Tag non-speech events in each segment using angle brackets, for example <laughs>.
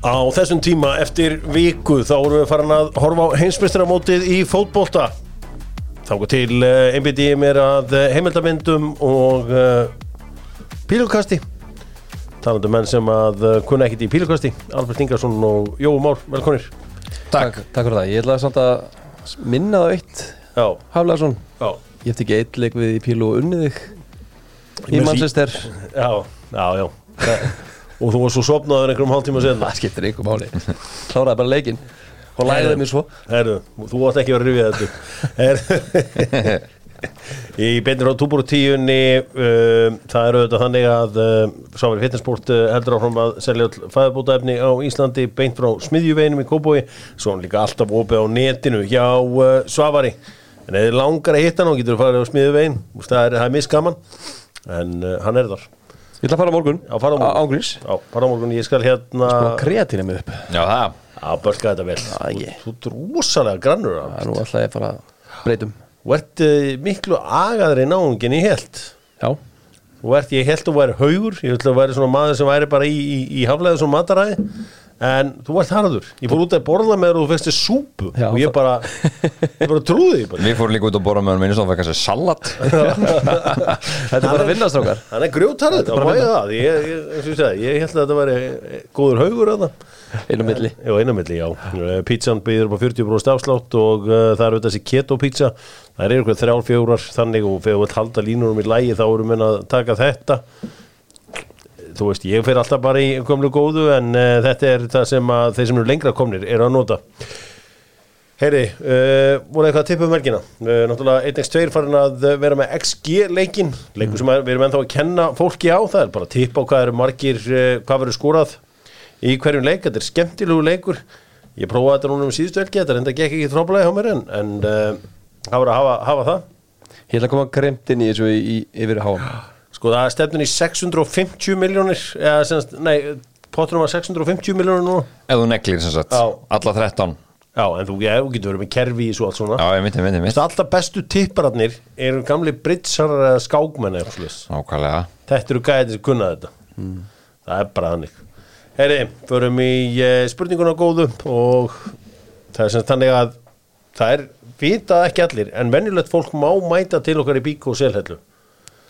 Á þessum tíma eftir viku þá erum við farin að horfa á heimsmeistaramótið í fótbolta. Þángu til uh, einbytti ég mér að uh, heimildamindum og uh, pílukasti. Talandu menn sem að kunna ekkit í pílukasti Albert Ingarsson og Jói Már, velkonir Takk, takk fyrir það, ég ætlaði samt að minna það eitt Já, Haflaðsson, já. Ég eftir ekki eitt leik við í pílu og unnið þig. Í. Manchester Já, já, já <laughs> Og þú var svo sopnaður einhverjum hálftíma senna Það skiptir einhver máli. Kláraði bara leikinn og læriði mér svo. Herru, þú átt ekki að rifja þetta <laughs> Í beinir á túbúru tíunni um, það er auðvitað þannig að um, Sáfari Fitnessport uh, heldur áfram að selja fæðabótaefni á Íslandi beint frá smiðjuveginum í Kóbói svo hann líka alltaf opið á netinu hjá uh, Svavari. En eða langar að hitta hann og getur að fara á smiðjuvegin það er, er miskaman en uh, hann er þar Ég ætla að fara á morgun. Já, fara á morgun. Ángríns Já, bara á morgun, ég skal hérna Kreatína mig upp. Já, það. Já, börka þetta vel. Ekki. Þú ert rosalega grannur af Það er nú alltaf ég fara að breytum. Þú ert uh, miklu agaðri náungin í held Já, Þú ert, ég held að þú væri haugur. Ég held að þú væri svona maður sem væri bara í, í, í haflega svona mataræði En þú ert harður. Ég fór út að borða með þér og þú festi súpu. Já, Og ég það- bara, ég bara trúði bara. Við fórum líka út að borða með hann minni svo hann fekk kannski salat. <laughs> Þetta er bara að vinna strákar. Hann er grjótarður, það má ég það. Ég, ég, og ég, segi, ég held að þetta væri eh, góður haugur að Inn á milli. Já, einamilli, já. Eh, Pizzan býður upp á 40% afslátt og uh, það eru þessi keto pizza. Það eru eitthvað þrjár, fjórar þannig og þegar vilt halda línurum í lægi þá erum við að taka þetta. Þú veist, ég fer alltaf bara í komlu góðu en uh, þetta er það sem að þeir sem eru lengra komnir eru að nota. Heyri, uh, voru eitthvað að tippa um helgina? Uh, náttúrulega 1x2 farin að vera með XG-leikin, leikur sem að, við erum ennþá að kenna fólki á, það er bara að tippa á hvað eru margir, uh, hvað verður skorað í hverjum leik, þetta er skemmtilegu leikur. Ég prófaði þetta núna um síðustu helgi. Þetta reynda gekk ekki frábælega hjá mér en, en uh, að hafa, hafa það. Ég ætla að koma kremt inn í þessu yfir háum sko það stefnun í 650 miljónir eða semst, nei, pottunum var 650 miljónir nú Ef þú neglir sem sagt. Alla 13 já, en þú, já, þú getur verið með kerfi í svo allt svona. Já, ég myndi, myndi, myndi alltaf bestu tippararnir eru gamli britsar eða skákmenn eða. Nákvæmlega. Þetta eru gæðið sem kunna þetta. Það er bara þannig. Heyri, förum í uh, spurninguna góðu og það er sem sagt þannig að það er vitað ekki allir en venjulegt fólk má mæta til okkar í bík og selhellu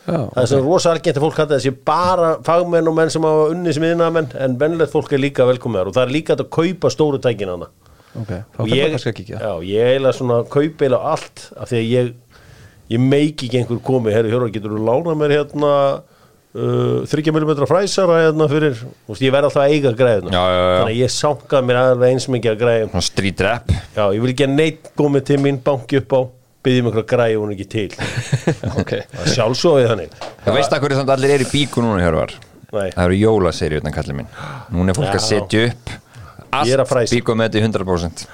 Já, það er sem rosa algengt að fólk hætti þessi bara fagmenn og menn sem hafa unni sem yðnamenn en venjulegt fólk er líka velkomið og það er líka að kaupa stóru tækin hana ok Þá og fyrir ég, já, ég eiginlega svona kaupa eiginlega allt af því að ég ég meiki ekki einhver komi, herri Hjóra, getur þú lána mér hérna uh, 30 mm fræsara hérna fyrir, þú veist, ég verð alltaf að eiga græðina Já, já, já. þannig að ég sankaði mér alveg eins mikið að græðum Svona street rap. Já, ég vil ekki að neitt komið til mín banki upp á byggjum einhverja græði og hún ekki til. <laughs> Ok. Það sjálfsóðið þannig. Þú veist að hverju samt allir er í bíku núna Hjörvar? Nei. Það eru jólaseri utan kallið minn. Núna er fólk að Já. setja upp að Allt bíku með þetta í 100%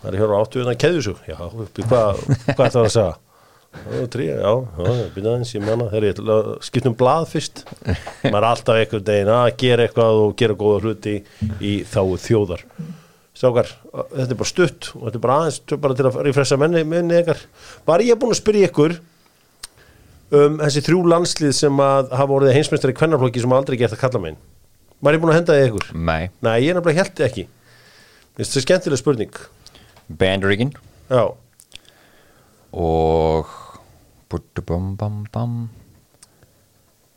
það er Hjóra áttu hérna keðjusug? Já, hvað, hvað er það að segja? Já, trí, já, já, byrja aðeins, ég manna þegar ég ætla að skipta um blað fyrst. Maður er alltaf einhvern deginn að gera eitthvað og gera góða hluti í þáu þjóðar Sákar, þetta er bara stutt og þetta er bara aðeins bara til að rifressa menni, menni ykkar. Var ég búin að spyrja ykkur um þessi þrjú landslið sem að hafa orðið heimsmeistari kvennarflokki sem aldrei gert að kalla megin. Var ég búin að henda því ykkur? Nei. Nei, ég er nefnilega held ekki. Þetta er skemmtileg spurning. Bandaríkin. Já, Og Búttu bam bam bam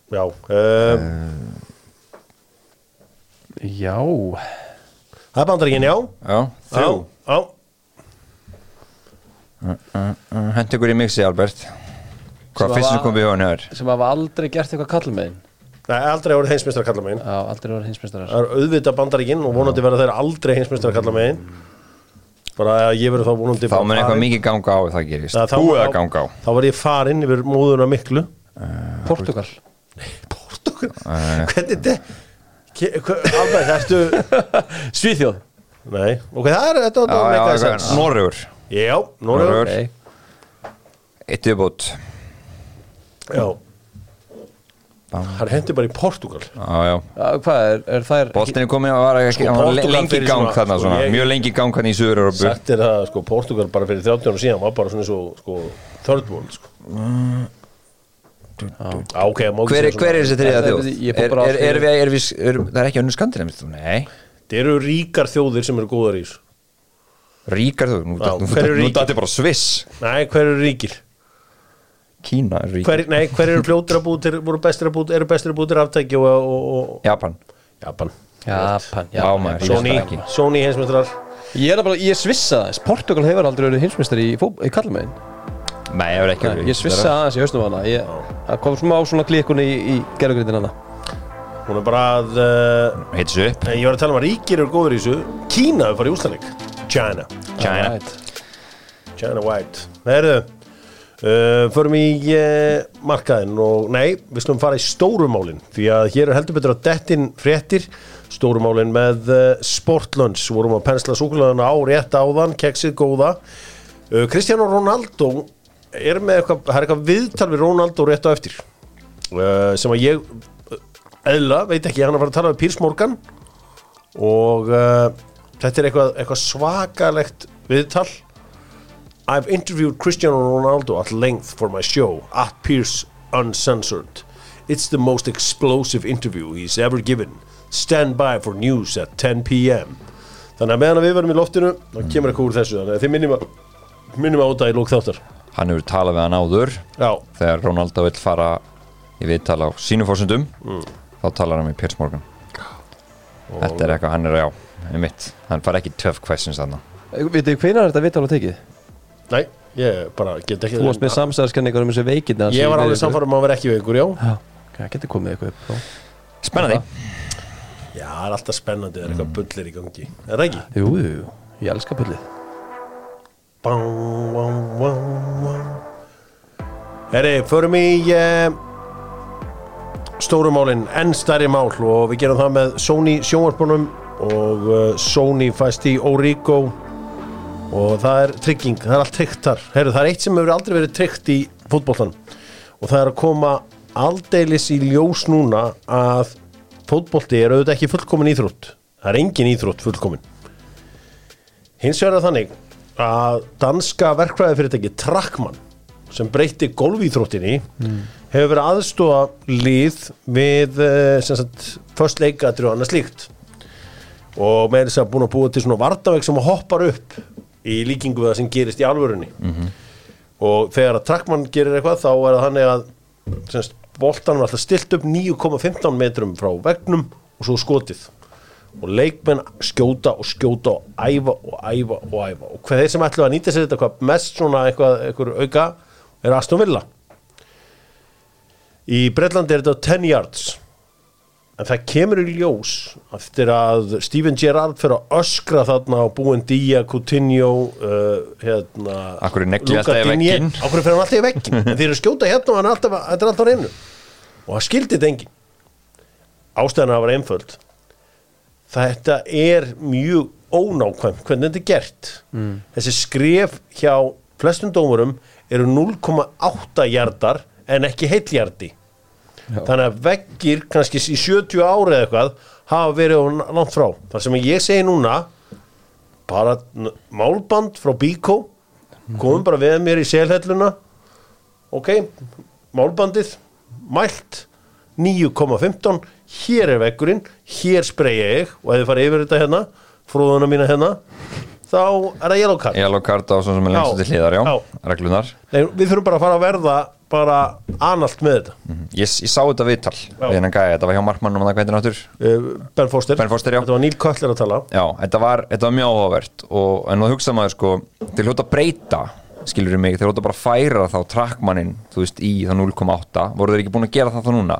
já um, Já Það er bandaríkin, já. Já, þrjú. Já, Hendi ykkur í mixi Albert. Hvað fyrst sem kom við hjá hér Sem hafa aldrei gert eitthvað kallum með Nei, aldrei voru heimsmeistar að kalla megin Já, aldrei voru hinsmestarar Það er auðvitað bandaríkin og vonandi verða þeir aldrei heimsmeistar að kalla megin Bara að ég verður þá vonandi Þá mun eitthvað mikið ganga á það gerist. Þá- Búið að þá- ganga á. Þá var ég farin yfir móðuna miklu. Portugal. Portugal? Hvernig þetta Albert, ertu <laughs> Svíþjóð. Nei, ok, það er þetta Já, já, meikaði eitthvað- sens. Noregur. Já. Nei Eitt viðbútt Já. Það hendi bara í Portugal. Já, já. Hvað er, er Boltin er komin að vara ekki Sko, lengi í gang þarna sko, svona, ég- mjög lengi í gang hann í Suður-Európu Sagt er það, sko, Portugal bara fyrir 30 ára síðan var bara svona svo, sko, third world, sko. Ekki Hver, er þessi þriða þjóð? Er, er, er, er, er, það er ekki önnur skandinavist? Nei. Þetta eru ríkar þjóðir sem eru góðar í þessu. Ríkar þú, nú, dætti bara Sviss. Nei, hver eru ríkir? Kína er ríkir Hver, nei, hver eru fljótir að bútir, voru bestir að bútir, eru bestir að og, og, og Japan. Japan. Japan, ég Sony, það. Sony heimsmyndrar Ég er bara, ég svissa þess. Portugal hefur aldrei verið heimsmeistari í, í kallmegin Nei, ég verð ekki Nei, Ég svissa aðeins í hausnum hana. Ég, Það kom smá svona klikkunni í, í gerðugrindin hana. Hún er bara að uh, Heitir svo upp. En Ég var að tala um að ríkir eru góður í þessu. Kína hefur farið í úslanleik China. China. Right. China White. Herðu uh, Förum í uh, markaðin og nei, við slum fara í stórumálin því að hér er heldur betur að dettin fréttir. Stórumálin með uh, Sportlunch, vorum að pensla súkulegana á rétt áðan, keksið góða. Uh, Cristiano Ronaldo er með eitthvað, það er eitthvað viðtal við Ronaldo rétt á eftir uh, sem að ég uh, eðla, veit ekki, hann er að fara að tala við Pírs Morgan og uh, þetta er eitthvað, eitthvað svakalegt viðtal I've interviewed Cristiano Ronaldo at length for my show at Pierce Uncensored. It's the most explosive interview he's ever given. Stand by for news at 10 p.m. Þannig að meðan við verum í loftinu þá kemur eitthvað úr þessu þannig að þið minnum að minnum að áta í lók þáttar Hann hefur talað við hann áður. Já, Þegar Ronaldo vill fara í viðtal á sínu fórsundum Þá talar hann með Piers Morgan. Þetta er eitthvað, hann er já um mitt, hann fara ekki tough questions þarna. Vitið þið hvenær er þetta viðtal á tekið? nei, ég bara get ekki Þú varst með samsæðarskenningar um þessu veikinn Ég var alveg samfærum að vera ekki veikur, já. Já, það getur komið eitthvað upp þá. Spennandi Já, það er alltaf spennandi, það er eitthvað bullir í gangi. Er það ekki? Jú, jú, jú, ég elska pullið Bá, bá, bá, bá. Herri, förum í uh, stórumálin, enn stærri mál og við gerum það með Sony sjónvarpunum og uh, Sony fæst í Origo. Og það er trygging, það er allt tryggt þar. Herri, það er eitt sem hefur aldrei verið tryggt í fótboltan og það er að koma aldeilis í ljós núna að fótbolti er auðvitað ekki fullkomin íþrótt. Það er engin íþrótt fullkomin. Hins vegar þannig að danska verkfræði fyrirtæki Trackman sem breytti golfíþróttinni hefur verið aðstóða lið við eh, sem sagt, först leikatri og annað slíkt. Og með þess að búin að búa til svona vartaveg sem hoppar upp í líkingu við það sem gerist í alvörunni. Og þegar að Trackman gerir eitthvað þá er það þannig að boltanum er alltaf stilt upp 9,15 metrum frá vegnum og svo skotið og leikmenn skjóta og skjóta og æfa og æfa og æfa. Og hvað þeir sem ætlu að nýta sér þetta hvað mest svona eitthvað, eitthvað auka er Aston Villa. Í Breitlandi er þetta 10 yards. En það kemur í ljós eftir að Steven Gerrard fyrir að öskra þarna á búin Día, Coutinho uh, hérna Luka? Af hverju fyrir hann alltaf í veggin en þeir eru skjóta hérna og hann alltaf, er alltaf á reynu og það skildi þetta engin ástæðan að vera einföld þetta er mjög ónákvæm hvernig þetta er gert. Mm. þessi skref hjá flestum dómurum eru 0,8 hjartar en ekki heilljardi þannig að veggir kannski í 70 ári eða eitthvað hafa verið langt frá. Þar sem ég segi núna bara málband frá Bíkó komum bara við mér í selhelluna. Ok, málbandið mælt 9,15 hér er veggurinn, hér spreyja ég og ef þið farið yfir þetta hérna fróðuna mína hérna þá er það yellow card. Yellow card á svona sem er lengst til hliðar, já, Já. reglunar Nei, við þurfum bara að fara að verða bara analt með þetta. Ég, ég sá þetta viðtal við hennan gæði, þetta var hjá markmannum það uh, Ben Foster, Ben Foster, þetta var Neil Cutler að tala. Já, þetta var, þetta var mjög áhugavert og, en þú hugsa maður sko, þeir hljóta breyta skilur mig, þeir hljóta bara færa þá trackmannin, þú veist, í það 0,8 voru þeir ekki búin að gera það þá núna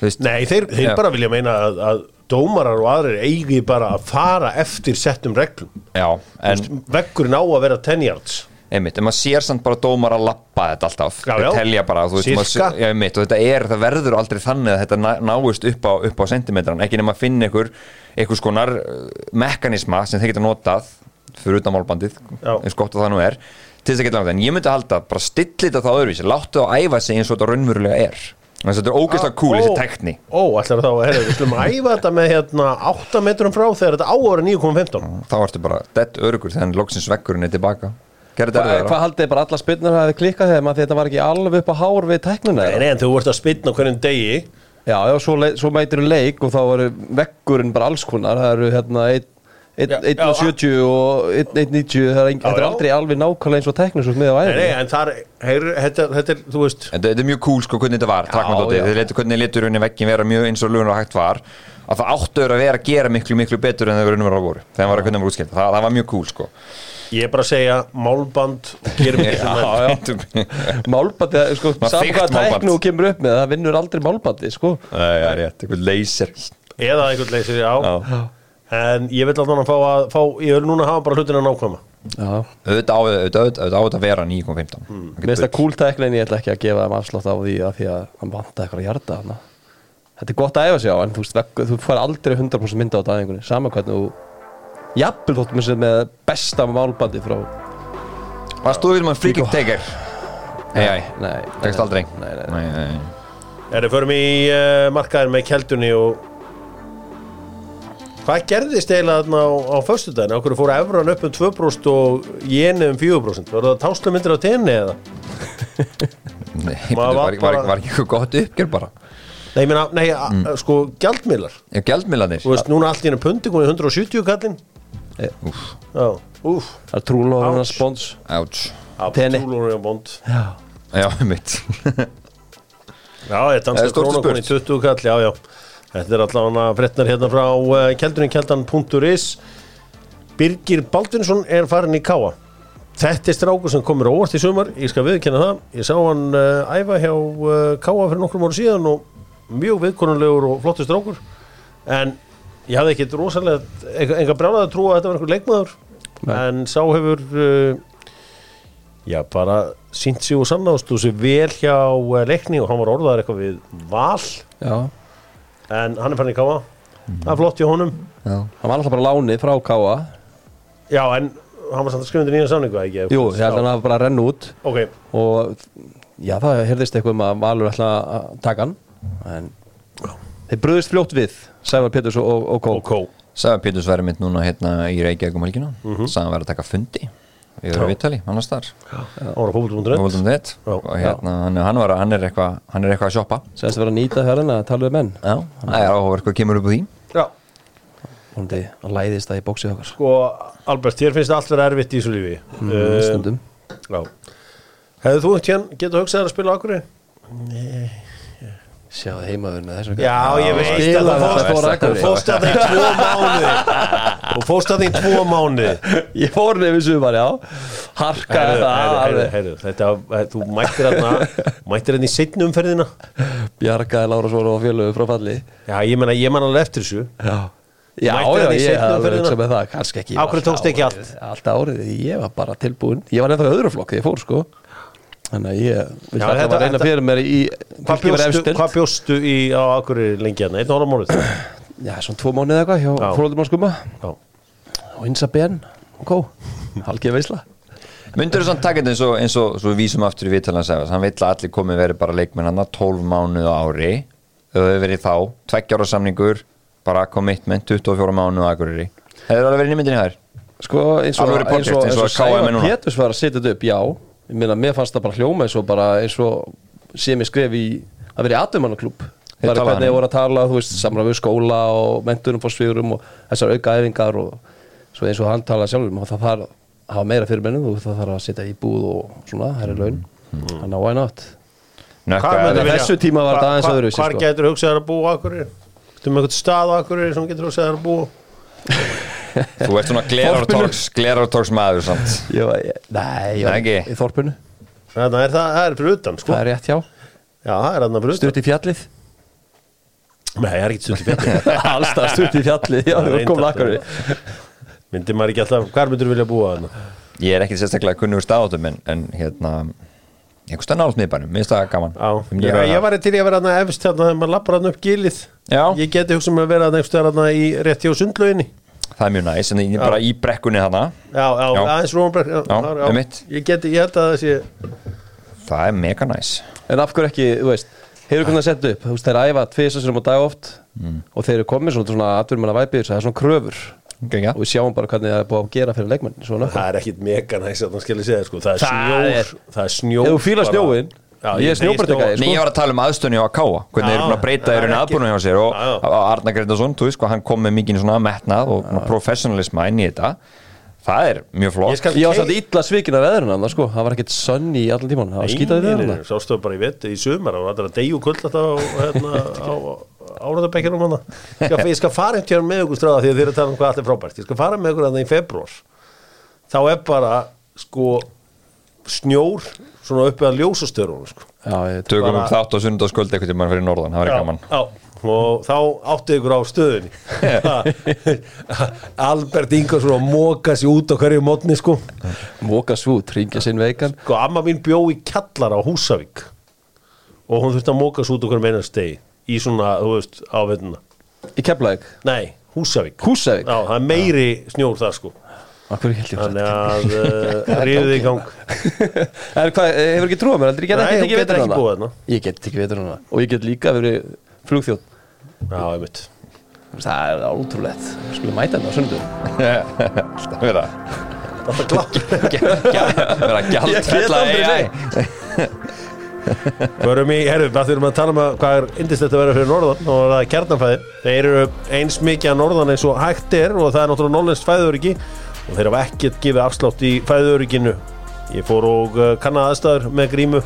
veist, Nei, þeir, þeir bara vilja meina að, að dómarar og aðrir eigi bara að fara eftir settum reglum. Já, en veggurinn á að vera 10 yards. Einmitt, en maður sér samt bara dómar að lappa þetta alltaf, Já, já. telja bara veist, maður, já, einmitt, og þetta er, það verður aldrei þannig að þetta ná- náist upp á, á sentimetran, ekki nema að finna ykkur einhvers konar uh, mekanisma sem þeir geta notað fyrir utan málbandið, Já. eins gott og það nú er til þess að geta langt, en ég myndi halda bara stilli þetta þá öðruvísi, láttu það æfa sig eins og þetta raunverulega er þannig að þetta er ógeðslega cool, þessi tekni Ó, ætlar þá að herra, við slum æfa þetta með hérna 8 metrum frá þegar þetta á að vera 9,15 þá ertu bara dead örugur þegar loksins veggurinn er tilbaka. Hva. Hvað haldið bara alla spilnur klikkað þegar maður því þetta var ekki alveg upp á hár við tæknuna Nei, nei, en þú ert að spilna hverjum degi. Já, já, svo, svo mætir hún leik og þá eru veggurinn bara alls konar. Það eru hérna einn Já, 1.70 og 1.90 það er engin- Já, Þetta er já. aldrei alveg nákvæmlega eins og teknisús með nei, æðinni en þar, heyr, þetta, þetta er, þú veist Þetta, þetta er mjög cool sko hvernig þetta var, þið letur hvernig letur henni veggin vera mjög eins og lunar og hægt var. Að það áttur að vera að gera miklu, miklu betur en það verður að voru, þegar var að hvernig var útskilt það, það var mjög cool sko. Ég er bara að segja málband gerum ekki já, <laughs> Málbandi, sko, hvað málband. teknu kemur upp með það vinnur aldrei málbandi, sko. Það er rétt, eitthvað laser. Eða einhvern leysir, já. Já. En ég vil alltaf fá að fá, ég vil núna hafa bara hlutina nákvæma. Já, auðvitað á þetta að vera 9.15 Hmm. mér finnst það en ég ætla ekki að gefa þeim afslátt á því að því að hann vanta eitthvað að hjarta hana. Þetta er gott að æfa sig á en þú, veist, þú fær aldrei 100% mynda á þetta aðeingunni sama hvernig þú jafnvel þóttum með, með besta málbandi frá Varst þú við með freaking taker? Nei, nei, tekst aldrei. Nei, nei, nei. Erum förum í uh, markaðin með keldunni og Hvað gerðist eiginlega þarna á, á föstudaginn? Okkur fóru evran upp um 2% og jenið um 4%? Var það táslumindir á tenni eða? <laughs> Nei, var, var var, var, ekki eitthvað gott uppgjör bara? Nei, ég meina, nei, mm. sko, gjaldmiðlar. Já, gjaldmiðlanir Þú veist, núna allt í hennu pundi komið í 170 kallinn. Úf, Já, úf Það er trúlóðurinn að Ouch. spons ouch. Tenni. Trúlóri á bónd Já. Já, mitt Já, ég Það er komið í 20 kall, já, já Þetta er allavega frétnar hérna frá uh, keldunninkeldan.is Birgir Baldvinsson er farin í Káa Þetta er strákur sem komur óvart í sumar. Ég skal viðkenna það. Ég sá hann uh, æfa hjá uh, Káa fyrir nokkrum ára síðan og mjög viðkonulegur og flottur strákur. En ég hafði ekkit rosalega enga, brjálæði að trúa að þetta var einhver leikmaður. Nei. en sá hefur já bara sínt sig og sannást og sér vel hjá leikni og hann var orðaðar eitthvað við val. Já en hann er fann í káa það er flott hjá honum. Já. Hann var alltaf bara lánið frá Káa já en hann var samt að skrifa undir nýja samningu eða ekki? Jú, ég held að hann hafa bara að renna út. Ok, og já, það heyrðist eitthvað um að Valur ætla að taka hann en þeir bröðist fljótt við Sævar Péturs og, og, og Kó. Og kó. Sæða Péturs verið mitt núna hérna í Reykjavík um helgina. Mm -hmm. Sæða verið að taka fundi Erum viðtali, annars þar hann var voldum þetta Já. Og hérna, hann, hann, var, hann er eitthvað Hann er eitthvað að shoppa. Segðast að vera að nýta hérna að tala um menn. Já, það er áhugaverð hvað kemur upp úr því. Já. Hóndi að læðist það í bóksið okkar. Sko Albert, þér finnst allt vera erfitt í þessu lífi. Mm, Eh, Stundum. Já. Hefðu þú ekki hann getað hugsað þér að spila á Akureyri? Sjáðu heimaðurinn þessu Já, ég veist að Akureyri. fórst að því í tvo mánuði <laughs> Þú fórst að því tvo mánuði. <laughs> Ég fór nefnir sumar, já. Heyrðu, þetta, eh, þú mættir hérna mættir hérna í seinni umferðina. Bjargaði Lára Svóra og félögu frá falli. Já, ég menna, ég man alveg eftir þessu. Já. Já, já, ég hafði hugsað með það, kannski ekki. Allt tókstu ekki. Allt? Árið, ég var bara tilbúin Ég var í öðru flokk þegar ég fór, sko. Þannig að ég vil alltaf þetta- að reyna fyrir mér í Hvað var bjóstu, í á Akureyri lengi hérna? Einn og hálfa mánuð? Já, svona tvo mánuði eða eitthvað hjá að skuma Já. Og hinsa ben og kó Halgið veisla. Myndur þú samt taka þetta eins og, eins og svo við vísum aftur í viðtalan Sæfas Hann vill að allir komi verið bara leikmenn hann 12 mánuð á ári. Þau hefur verið þá, tveggjára samningur bara commitment, 24 mánuð á Akureyri. Hefur alveg verið nýmyndin í þær? Sko eins og, Alvöru eins podcast, og, eins eins og og KM Sævar. Péturs var að setja þetta upp, já. Ég meina, mér fannst það bara hljóma eins og bara eins og sé mér skref í að atumannaklubb Þeir bara tala hvernig ég voru að tala, þú veist, samra við skóla og menturum fór svigurum og þessar auka æfingar og svo eins og hann talaði sjálfum og það þarf að hafa meira fyrir mennum og það þarf að setja í búð og svona, það er laun. Þannig að why not? Þessu tíma var þetta aðeins öðruvísi, Hvar sko. getur hugsað þér að búa Akureyri? Þú með eitthvað stað Akureyri sem getur hugsað þér að búa? <laughs> Þú ert svona glerartorks glerartorks maður Nei, í þorpunu, er það, er fyrir utan, sko. Það er rétt hjá. Já, það er þarna fyrir utan. Stutt í fjallið Nei, það er ekki stutt í fjall <laughs> Allstað stutt í fjallið, já, Það þú kom reyndar, lakari Myndi maður ekki alltaf, hvar myndir vilja búa þarna? Ég er ekki sérstaklega kunnugur stáðum en, en hérna einhvers stað nált miðbænum, mér finnst það gaman. Já, Ég ég, var til að vera þarna efst þarna þegar maður lappar þarna upp gilið. Já. Ég geti hugsað mér að vera þarna einhvers þarna í rétt hjá sundlauginni. Það er mjög næs, en ég er bara í brekkunni þarna. Já, já, Já. aðeins einmitt. Ég geti, ég held að það sé Það er mega næs. En af hverju ekki, þú veist Hefur hvernig að setja upp, þú veist, þeir æfa tvisar sér um á dag oft og þeir eru komið svona, svona atvinnumanna væpið það er svona kröfur ja. og við sjáum bara hvernig það er búið að gera fyrir leikmenn svona. Það er ekkit mega næs að það skilja segja sko. Það er Það snjór er- Það er snjór þú bara- snjóin Já, Ég er snjóbrettagæði, Nei, ég var að tala um aðstöðni á að káa Hvernig þeir eru búin að breyta er rauninu ekki- aðbúinu hjá sér og. Arna Gretarsson, þú veist hvað, hann kom með mikið svona metnað og professionalisma inn í þetta Það er mjög Ég flott skal Ég var samt illa svikin af veðruna þarna, sko Það var ekkert sunn í allan tíman Það var skýtaði Nei, nei, Sástu bara í vett í sumar og það er að deyju kvöld þetta á, hérna, á áraðabekkinum hana. Ég skal- fara tíðan með ykkur stráða því að þið eru að tala um hvað allt er frábært. Ég skal fara með ykkur að það í februar. Þá er bara, sko, snjór svona uppi að ljósastörunum, sko. Tökum bara- upp þátt á sundarskvöld eitthvað tímann fyrir norðan, það var gaman Já, og þá áttu ykkur á stöðunni. <laughs> Albert Ingersson að móka sér út á hverju mótni, sko. Móka svút, ringja sinn veikan Sko, amma mín bjó í kjallar á Húsavík og hún þurfti að móka sér út á hverju meina stegi í svona, þú veist, á veituna. Í Keflæk, Nei, Húsavík. Húsavík Já, það er meiri snjór það sko Akkur held ég Þannig að <laughs> uh, ríðið í gang <laughs> En hvað, eh, hefur ekki trúið mér? Heldur ég get Nei, ekki búið þarna. Ég get ekki vetur hana Og ég get líka verið flugþjóð Já, einmitt. Það er ótrúlegt. Við skulum mæta henni á sundu Alltaf vera. Það er klart Vera Ég get gjaldfella aldrei AI Förum í, herru, það þurfum að tala um að hvað er indist þetta að vera fyrir norðan og það er kjarnanfæði Þeir eru eins mikið að norðan eins og hægt er og það er náttúrulega norðlenskt fæðuröryggi og þeir hafa ekkert gefið afslátt í fæðuörygginu. Ég fór og uh, kannaði aðstæður með grímu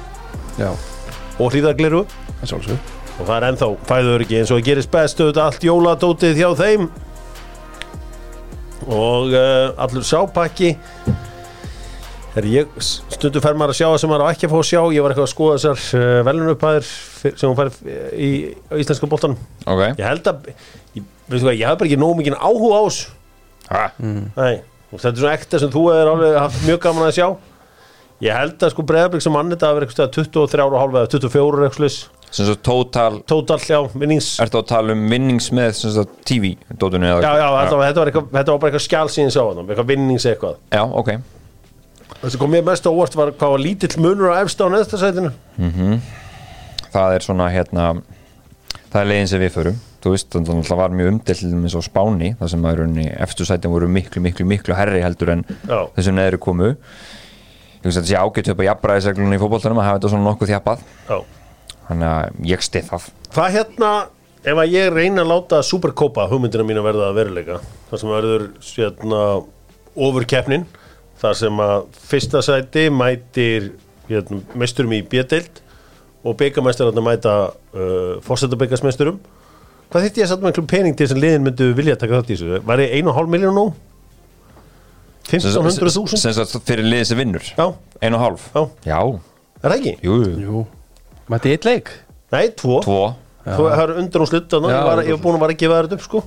Já, og það er svolsug og það er ennþá fæðuröryggi eins og það gerist best auðvitað allt jóladótið hjá þeim. Og uh, allur sápakki. Þegar ég stundum fer maður að sjá það sem maður á ekki að fá að sjá. Ég var eitthvað að skoða þessar uh, velunupæðir sem hún fær í, í íslensku boltanum. Ok. Ég held að ég, hvað, ég haf bara ekki nógu mikið áhuga á þessu. Ha, Nei, og þetta er svona ekta sem þú hefur alveg haft mjög gaman að sjá. Ég held að sko breyðarblik sem þetta hafi verið eitthvað 23 ára hálfa eða 24 eitthvað Total tótal hjá vinnings Ertu að tala um vinnings með sem sagt, TV dótunni eða Já, já, þetta var, þetta var, eitthvað, þetta var bara eitthvað skjál síðan sá hann, eitthvað vinnings eitthvað. Já, ok Það sem kom mér mest á óvart var hvað var lítill munur á efsta á neðsta sætinu. Það er svona hérna Það er leiðin sem við förum Þú veist, þannig að það var mjög umdelt eins og Spáni Það sem að efstu sætin voru miklu, miklu, miklu herri heldur en Já. þessum neðri komu Ég veist að þetta sé ágætt upp á jafnbræðisreglunum í fótboltanum að hafa þetta svona nokkuð þjapað Já. Þannig að ég stið það Hvað hérna, ef að ég reyna að láta Supercopa hugmyndina mín að verða að veruleika, það sem verður hérna ofurkeppnin, þar sem að fyrsta sæti mætir hérna, meisturum í B-deild og byggamæsturinn mæta uh, fórsetabyggasmeisturum. Hvað þýtti ég að satt með einhverjum pening til þess að liðin myndu vilja taka þátt í þessu? Var ég 1,5 miljón nú? 1500.000? Sem sagt fyrir liðið sem vinnur Já, Einu og hálf já, Já, er það ekki? jú, Jú Mætti eitt leik? Nei, tvo. tvo. Þú er undir og slutt Já, ég, var- búin að gefa þér þetta upp sko.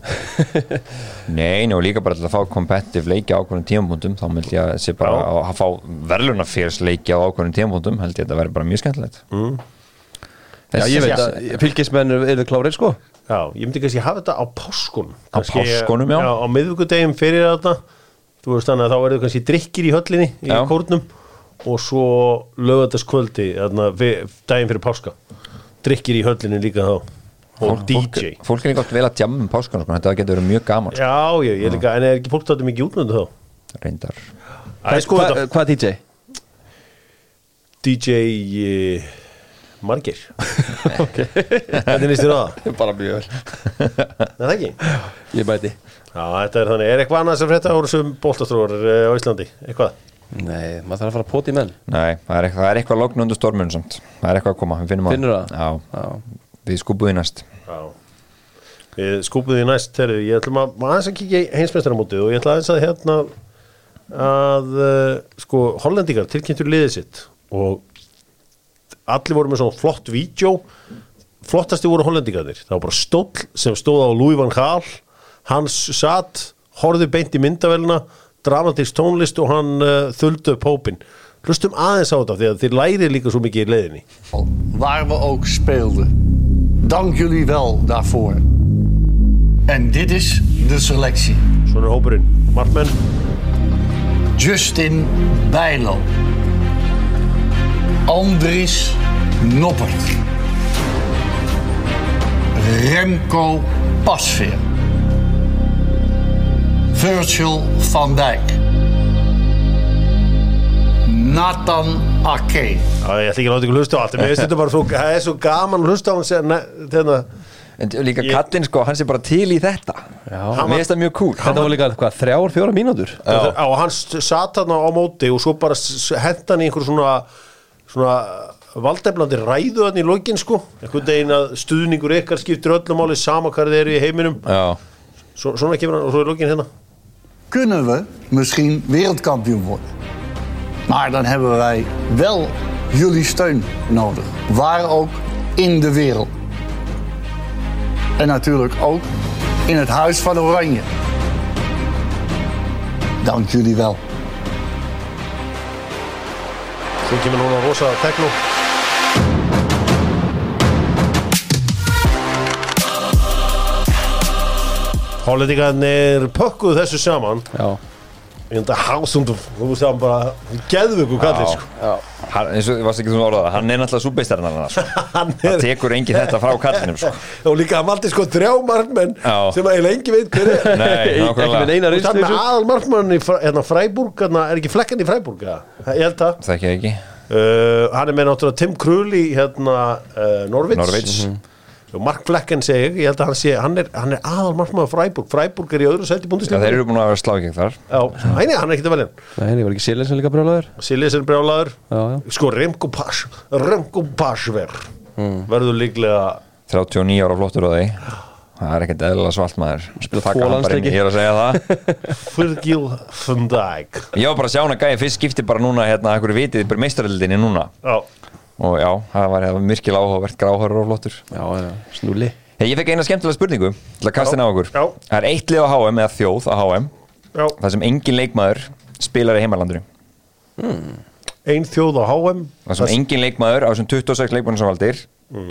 <laughs> Nei, og líka bara til að fá competitive leiki á ákveðnum tímapunktum þá myndi ég að sé bara að, að fá verðlunaférs leiki á ákveðnum tímapunktum held ég að þetta verði bara mjög skemmtilegt. Mm. Já, ég veit að fylgismenn eru klárið sko. Já, ég myndi kannski hafa þetta á páskunum. Á Kannski, páskunum, já. Á miðvikudegum fyrir þetta Þú veist þannig að þá verður kannski drikkir í höllinni í Já. kórnum og svo lögataskvöldi daginn fyrir páska drikkir í höllinni líka þá og DJ Fólk, fólk er líka oft vel að jamma um páskan sko, þetta getur verið mjög gaman sko, Já, ég, ég líka, en er ekki fólk þetta mikið útnöndu þá? reyndar Æ, sko Hva- þetta Hvað DJ? DJ uh, Margir þér á það? <laughs> Bara mjög vel Er það ekki? Ég mæti Já, þetta er þannig, er eitthvað annað sem frétta ára sem bóltastróður á Íslandi? Eitthvað? Nei, maður þarf að fara að poti menn. Nei, það er eitthvað, eitthvað logn undir stormun samt. það er eitthvað að koma, við finnum Finnur það? Já, Já. Við skúbuði næst. Já. Við skúpum því næst, herru, ég ætlum að maður aðeins að kíkja í heimsmeistaramótið og ég ætla aðeins að hérna að uh, sko, hollendingar tilkynntur liðið sitt og allir voru með svona flott vídeo. Flottasti voru hollendingarnir. Það var bara stóll sem stóð á Louis van Gaal. Hans satt horfði beint í myndavélina dramatísk tónlist og hann uh, þuldu upp hópin hlustum aðeins á þetta því að þið lærið líka svo mikið í leiðinni waar we ook speelden. Dank jullie wel daarvoor. En dit is de selectie. svona hópurinn, Martmenn Justin Bijlo. Andries Noppert. Remco Pasveer. Virgil van Dijk. Nathan Ake. Ég ætla ekki að láta ykkur hlusta á allt en Mér finnst þetta bara svo, það er svo gaman að hlusta á hann þegar En líka Ég- kallinn sko, hann sé bara til í þetta. Já. Mér finnst það mjög cool. Þetta var líka, hvað, þrjár, fjóra mínútur? Já. á hann st- sat hann á móti og svo bara hent hann í einhver svona svona valdeflandi ræðu hann í lokin sko. Einhvern veginn að stuðningur ykkar skiptir öllum máli sama hvað þið eru í heiminum. Svo, svona kemur hann og svo er lokin hérna Kunnen we misschien wereldkampioen worden? Maar dan hebben wij wel jullie steun nodig. Waar ook in de wereld. En natuurlijk ook in het Huis van Oranje. Dank jullie wel. kemur núna rosa tekno Hollendingarnir pökkuðu þessu saman Já, en það hásund þú veist það bara geðvöku kallir sko hann, eins og varst ekki þú orðað Hann er náttúrulega súbeistarinn hann sko. <laughs> hann Það er tekur engin þetta frá kallinum sko. <laughs> og líka hann valdi sko þrjá markmenn Já. sem eiginlega engi veit hver er Nei, <laughs> ekki með nákvæmlega eina og það reynslu í með þessu. aðal markmann í Fre- hérna, Freiburg hérna, er ekki flekkan í Freiburg ja? ég held það Það ekki ekki uh, hann er með náttúrulega Tim Krul í hérna, uh, Norvits, Norwich. Og Mark Flekken segi ég, held að hann sé, hann er, hann er aðal markmann Freiburg, Freiburg er í öðru sæti Já, búndislega þeir eru búin að vera slákið þar. Hann er að velja. Nei, ég var ekki Silin sem líka er brjálaður. Já, já. Sko Remco Pass Remco Passver verður líklega 39 ára flottur á því. Það er ekkert eðlilega svalt maður. Hann. Ég er að segja það. <laughs> Van Dijk. Ég var bara að sjá hann að gæja fyrst skipti bara núna hérna, ekkur vitið, bara meistaröldinni núna? Já, og já, það var, það var myrkilega áhugavert gráhörur og flottur Já, já, snúli hey, Ég fekk eina skemmtilega spurningu til að kasta henni á okkur Já. Það er eitt lið á HM eða þjóð á HM já, þar sem engin leikmaður spilar í heimalandinu ein þjóð á HM þar sem engin leikmaður á þessum 26 leikmannum sem valdir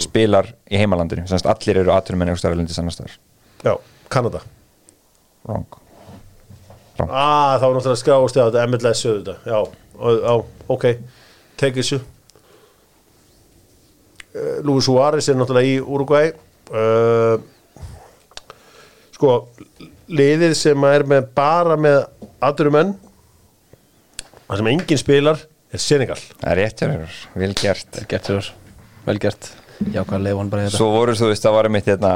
spilar í heimalandinu Sannst allir eru aðturum en einhver starflindi sannastar Já, Kanada Wrong Ah, þá er náttúrulega skrást eða þetta MLS sögðu þetta Já, og- já, ok Take þessu uh, Luis Suárez er náttúrulega í Uruguay. Uh, Sko liðið sem er með bara með aðdurumenn það sem enginn spilar er Senegal. Það er rétt hjá þér, vel gert. Vel gert sér Vel gert. Já, hvað leif hann bara í þetta? Svo voru þú veist, það var einmitt hérna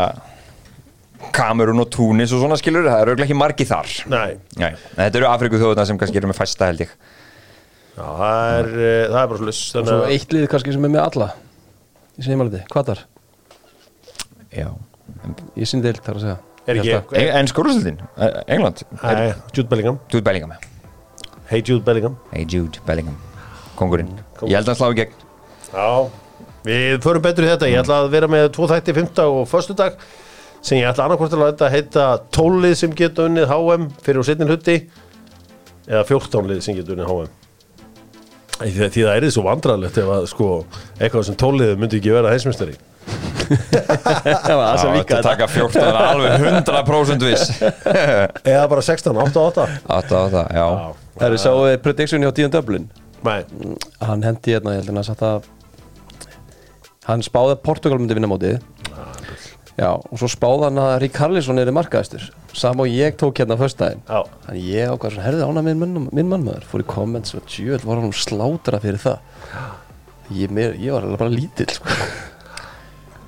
Kamerun og Túnis og svona skilur það eru ekki margi þar. Nei, Nei, þetta eru Afriku þjóðuna sem kannski eru með fæsta held ég. Já, það er, uh, það er bara slus Og svo eitt lið kannski sem er með alla Í Hvað þar? Já. Í sinni deild þar að segja. Er ekki, held það. En skólusöldin, England? Nei, Jude Bellingham. Jude Bellingham Hey Jude Bellingham. Hey Jude Bellingham. Kongurinn Ég held að hann slá í gegn. Já, við förum betur í þetta. Ég ætla að vera með tvo þætti, fymta og föstudag sem ég ætla annarkvort að láta heita tólið sem geta unnið HM fyrir og setnin hutti eða fjórtánlið sem geta unnið HM Því, því því það er þið svo vandræðilegt ef að sko eitthvað sem tólið myndi ekki vera heimsmyndstari þetta taka 14 er alveg 100% viss. <laughs> Eða bara 16, 8, 8 8 8, já. Það eru sá eh, prediction hjá Díðan Dublin? Nei, Hann hendi hérna, ég held hann að satt að Hann spáði að Portugal myndi vinna mótið Já, og svo spáði hann að Rík Harlísson er markaðistur Sam og ég tók hérna já, Þannig ég ákvað svona, herði ána minn, minn, minn mannmaður. Fór í comments og djöð var hann slátra fyrir það. Ég, mér, ég var alveg bara lítill sko.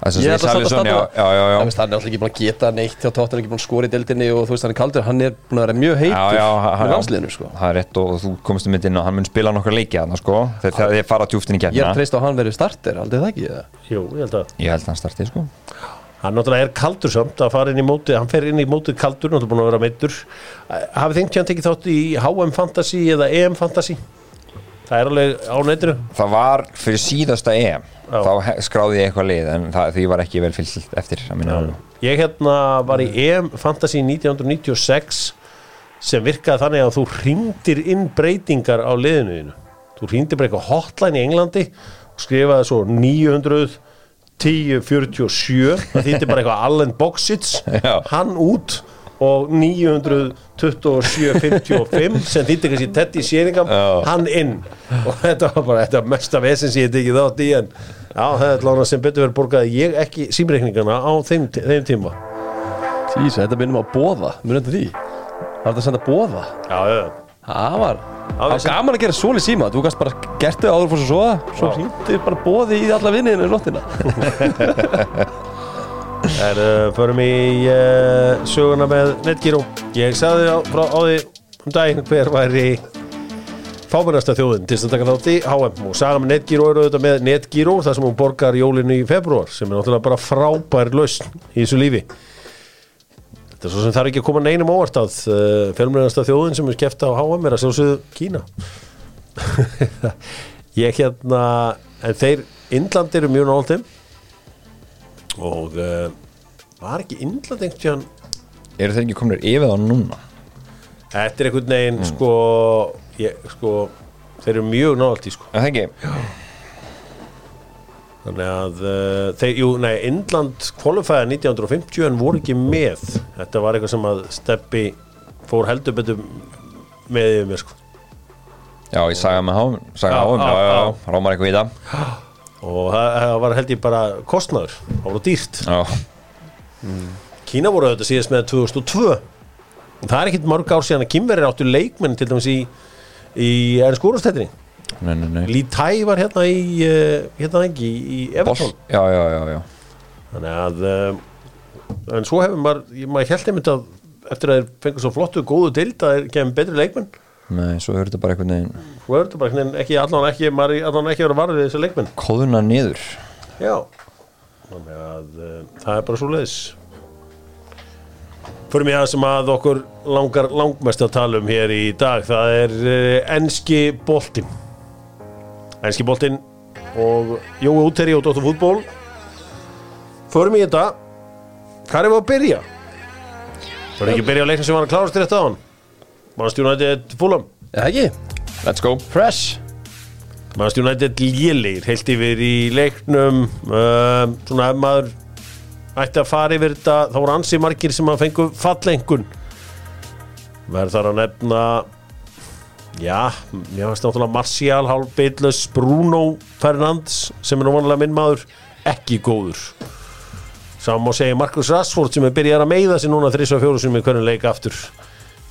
Ég við ætla samt að Salisson, já, standa- já, já, já. Það veist, Hann er alltaf ekki búin að geta neitt hjá tóttan ekki búin að skora í deildinni og þú veist hann er kaldur. Hann er búin að vera mjög heitur Já, já, með já. landsliðinu sko. Það er rétt og þú komst um myndin og hann mun spila nokkar leiki hann sko. Þegar þið fara tjúftin í Ég er kemna að treysta á að hann verið starter, aldrei það ekki jú, ég held að Ég held að hann starti sko Hann náttúrulega er kaldur samt að fara inn í mótið, hann fer inn í mótið kaldur, náttúrulega búin að vera meittur. Hafið þengt hann tekið þátt í HM Fantasy eða EM Fantasy? Það er alveg á netinu. Það var fyrir síðasta EM Já. þá skráði ég eitthvað lið en það, því var ekki vel fyllt eftir. Ég hérna var í EM Fantasy 1996 sem virkaði þannig að þú hringdir inn breytingar á liðinu þínu. Þú hringdir bara eitthvað hotline í Englandi skrifaði svo 900 1047 það þýtti bara eitthvað Allen Boxits <laughs> hann út og 927.55 sem þýtti kannski Teddy Sheringham Já. hann inn. Og þetta var bara þetta mesta vesen sem ég tekið þátt í en já, það er lána sem betur verið borgaði ég ekki símreikningana á þeim, þeim tíma. Tísa, þetta minnum á bóða, munið þetta því? Það var þetta að senda bóða já, já. Það var Það var gaman að gera svol í síma. Þú gast bara gert þau áður fór svo soða Svo hringdi bara bóði í alla vinniðinu í nóttina. <laughs> Er, uh, förum í uh, söguna með Netgyro Ég sagði á, frá, á því um daginn hver væri fámennasta þjóðin til að taka þátt í HM og saga með Netgyro eru auðvitað með Netgyro þar sem hún borgar jólinu í februar sem er náttúrulega bara frábær lausn í þessu lífi Þetta er svo sem þarf ekki að koma neinum óvart að uh, fjölmennasta þjóðin sem er skefta á HM er að sjálfsögðu Kína. <laughs> Ég hérna en þeir Indland eru mjög náttúrulega og uh, var ekki Indland einhvern tíðan Eru þeir ekki komnir yfir þá núna? þetta er einhvern veginn sko, ég, sko þeir eru mjög nálægt í sko. Er það ekki? Þannig að uh, þeir, jú, nei, Indland kvalifæði 1950 en voru ekki með. Þetta var eitthvað sem að Steppi fór heldur betur með yfir mér sko. Já, ég sagði með háum Sagði Já, háum, já, já, já, Rámar eitthvað í það. Og það, var held ég bara kostnaður það voru dýrt. Já, Kína voru auðvitað síðast með 2002 og það er ekkit mörg ár síðan að Kimverið áttu leikmenn til dæmis í í ennsku úrstættinni nei, nei, nei. Tai var hérna í uh, hérna ekki í, Everton. Já, já, já, já. Þannig að uh, en svo hefur maður, maður held einmitt að eftir að þeir fengur svo flottu góðu dild að þeir kemur betri leikmenn. Nei, svo hefur þetta bara einhvern veginn svo er þetta bara einhvern veginn ekki allan ekki, maður allan ekki að vera varðið við þessi leikmenn. Kóðuna niður. Já. Þannig að uh, það er bara svo leiðis fyrir mig það sem að okkur langar langmest að tala um hér í dag. Það er uh, enski boltinn enski boltinn og Jói Úteri og Dóttur fútból förum í þetta. Hvað er við að byrja? Það er ekki að byrja á leiknum sem var að klárast til þetta á hann Manchester United Fulham. Eða ekki? Let's go. Fresh. Manchester United lélegir heilt yfir í leiknum. Uh, svona ef maður ætti að fara yfir þetta þá voru ansi margir sem að fengu fallengun. Verð þar að nefna já, mér finnst náttúrulega Martial, Hálfbeitlus Bruno Fernandes sem er nú vanlega minn maður ekki góður. Saman má segja Marcus Rashford sem er byrjað að meiða sig núna þrís og fjóru sem er hvernig leik aftur.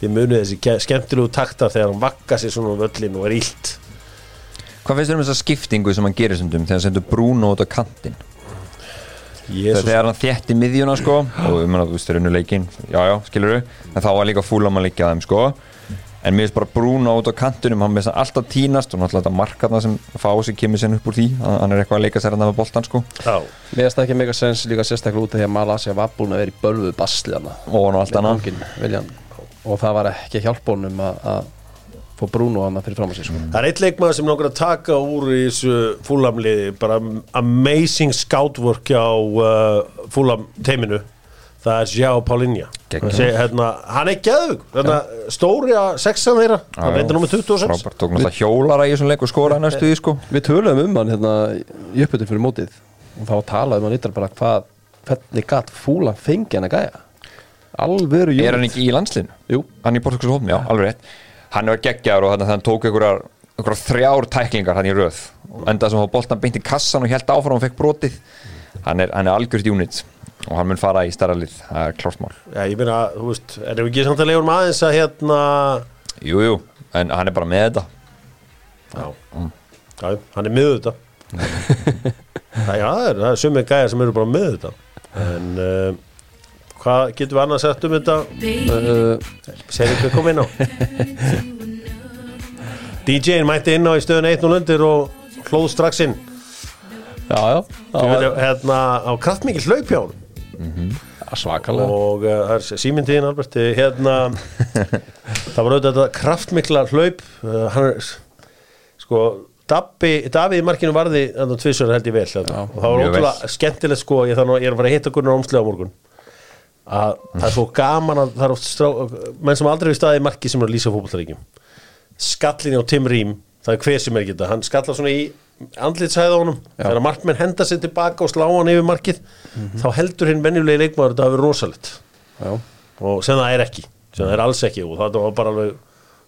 Því munið þessi ke- skemmtilegu taktar þegar hann vakka sér svona um völlin og er illt. Hvað finnst þér um þessa skiptingu sem hann gerir sundum þegar hann sendur Bruno út á kantinn? Jesus. þegar hann þétti miðjuna sko og ég meina þú veist þeir unnu leikinn. Já já skilur en þá var líka fúlam að leikja þeim sko en mér finnst bara Bruno út á kantinum hann finnst hann alltaf tínast og náttúrulega þetta markarna sem fá sig kemur sér upp úr því hann hann er eitthvað að leika sér hann með boltan sko. Já, Mér finnst það ekki mega sens líka sérstaklega út af því að Malasja var búin að vera í bölvuð basli hana og hann og allt Viljan Og það var ekki hjálp honum að, að fá Bruno hana fyrir fram að sig sko. það er eitt leikmaður sem að taka úr í þessu fúlamliði bara amazing scoutwork á uh, fúlam teiminu það er Sjá. Seg, hérna, hann er geðug. Hérna, stóri að sexan þeirra. Hann reyndir nú með 26 Frábært, tók náttúrulega hjólara í þessum leik og skoraði næstu því sko. Við töluðum um hann hérna í uppbytun fyrir mótið. Og þá talaðum hann yttar bara hvað hvernig gatt fúlan fengi hann að gæja? Alvöru Er hann ekki í landslinu? Jú. Hann er í hófum, já, alveg rétt. Hann var geggjaður og þannig að hann tók einhverjar, þrjár tæklingar hann í röð. Endað sem á boltan beint í kassan og held áfram og fekk brotið. Hann er, hann er algjört unit og hann mun fara í stærra lið, það er klárt mál. Já, ég meina, þú veist, erum við ekki samt að leiður aðeins að hérna Jú, jú, en hann er bara með þetta. Já, já hann er með þetta. <laughs> Það, já, það er, er sumið gæjar sem eru bara með þetta. En uh, hvað getum við annað sett um þetta? Uh, Segðu hvað kom inn á. <laughs> DJ-in mætti inn á í stöðun 1-0 undir og hlóð strax inn. Já, já, Ég veit, hérna á kraftmikið hlaup hjá honum svakalega. Og uh, það er símyndiðin Albert. Eh, hérna <laughs> það var auðvitað kraftmikla hlaup. Uh, hann sko Davíð markinu varði þannig að tvisur held ég vel hérna. og það var ótrúlega skemmtilegt sko ég, þannig, ég er að fara að hitta Gunnar Ómslega á morgun. Að það er svo gaman að það er oft strá, menn sem aldrei við staði marki sem er að lýsa fótballtaríkjum skallinni á Tim Rím það er hver sem er ekki þetta, hann skallar svona í andlitsæða honum, þegar markmenn henda sér tilbaka og slá hann yfir markið þá heldur hinn venjulegi leikmaður þetta að vera rosalegt. Já, og sem það er ekki, sem það er alls ekki. Og það var bara alveg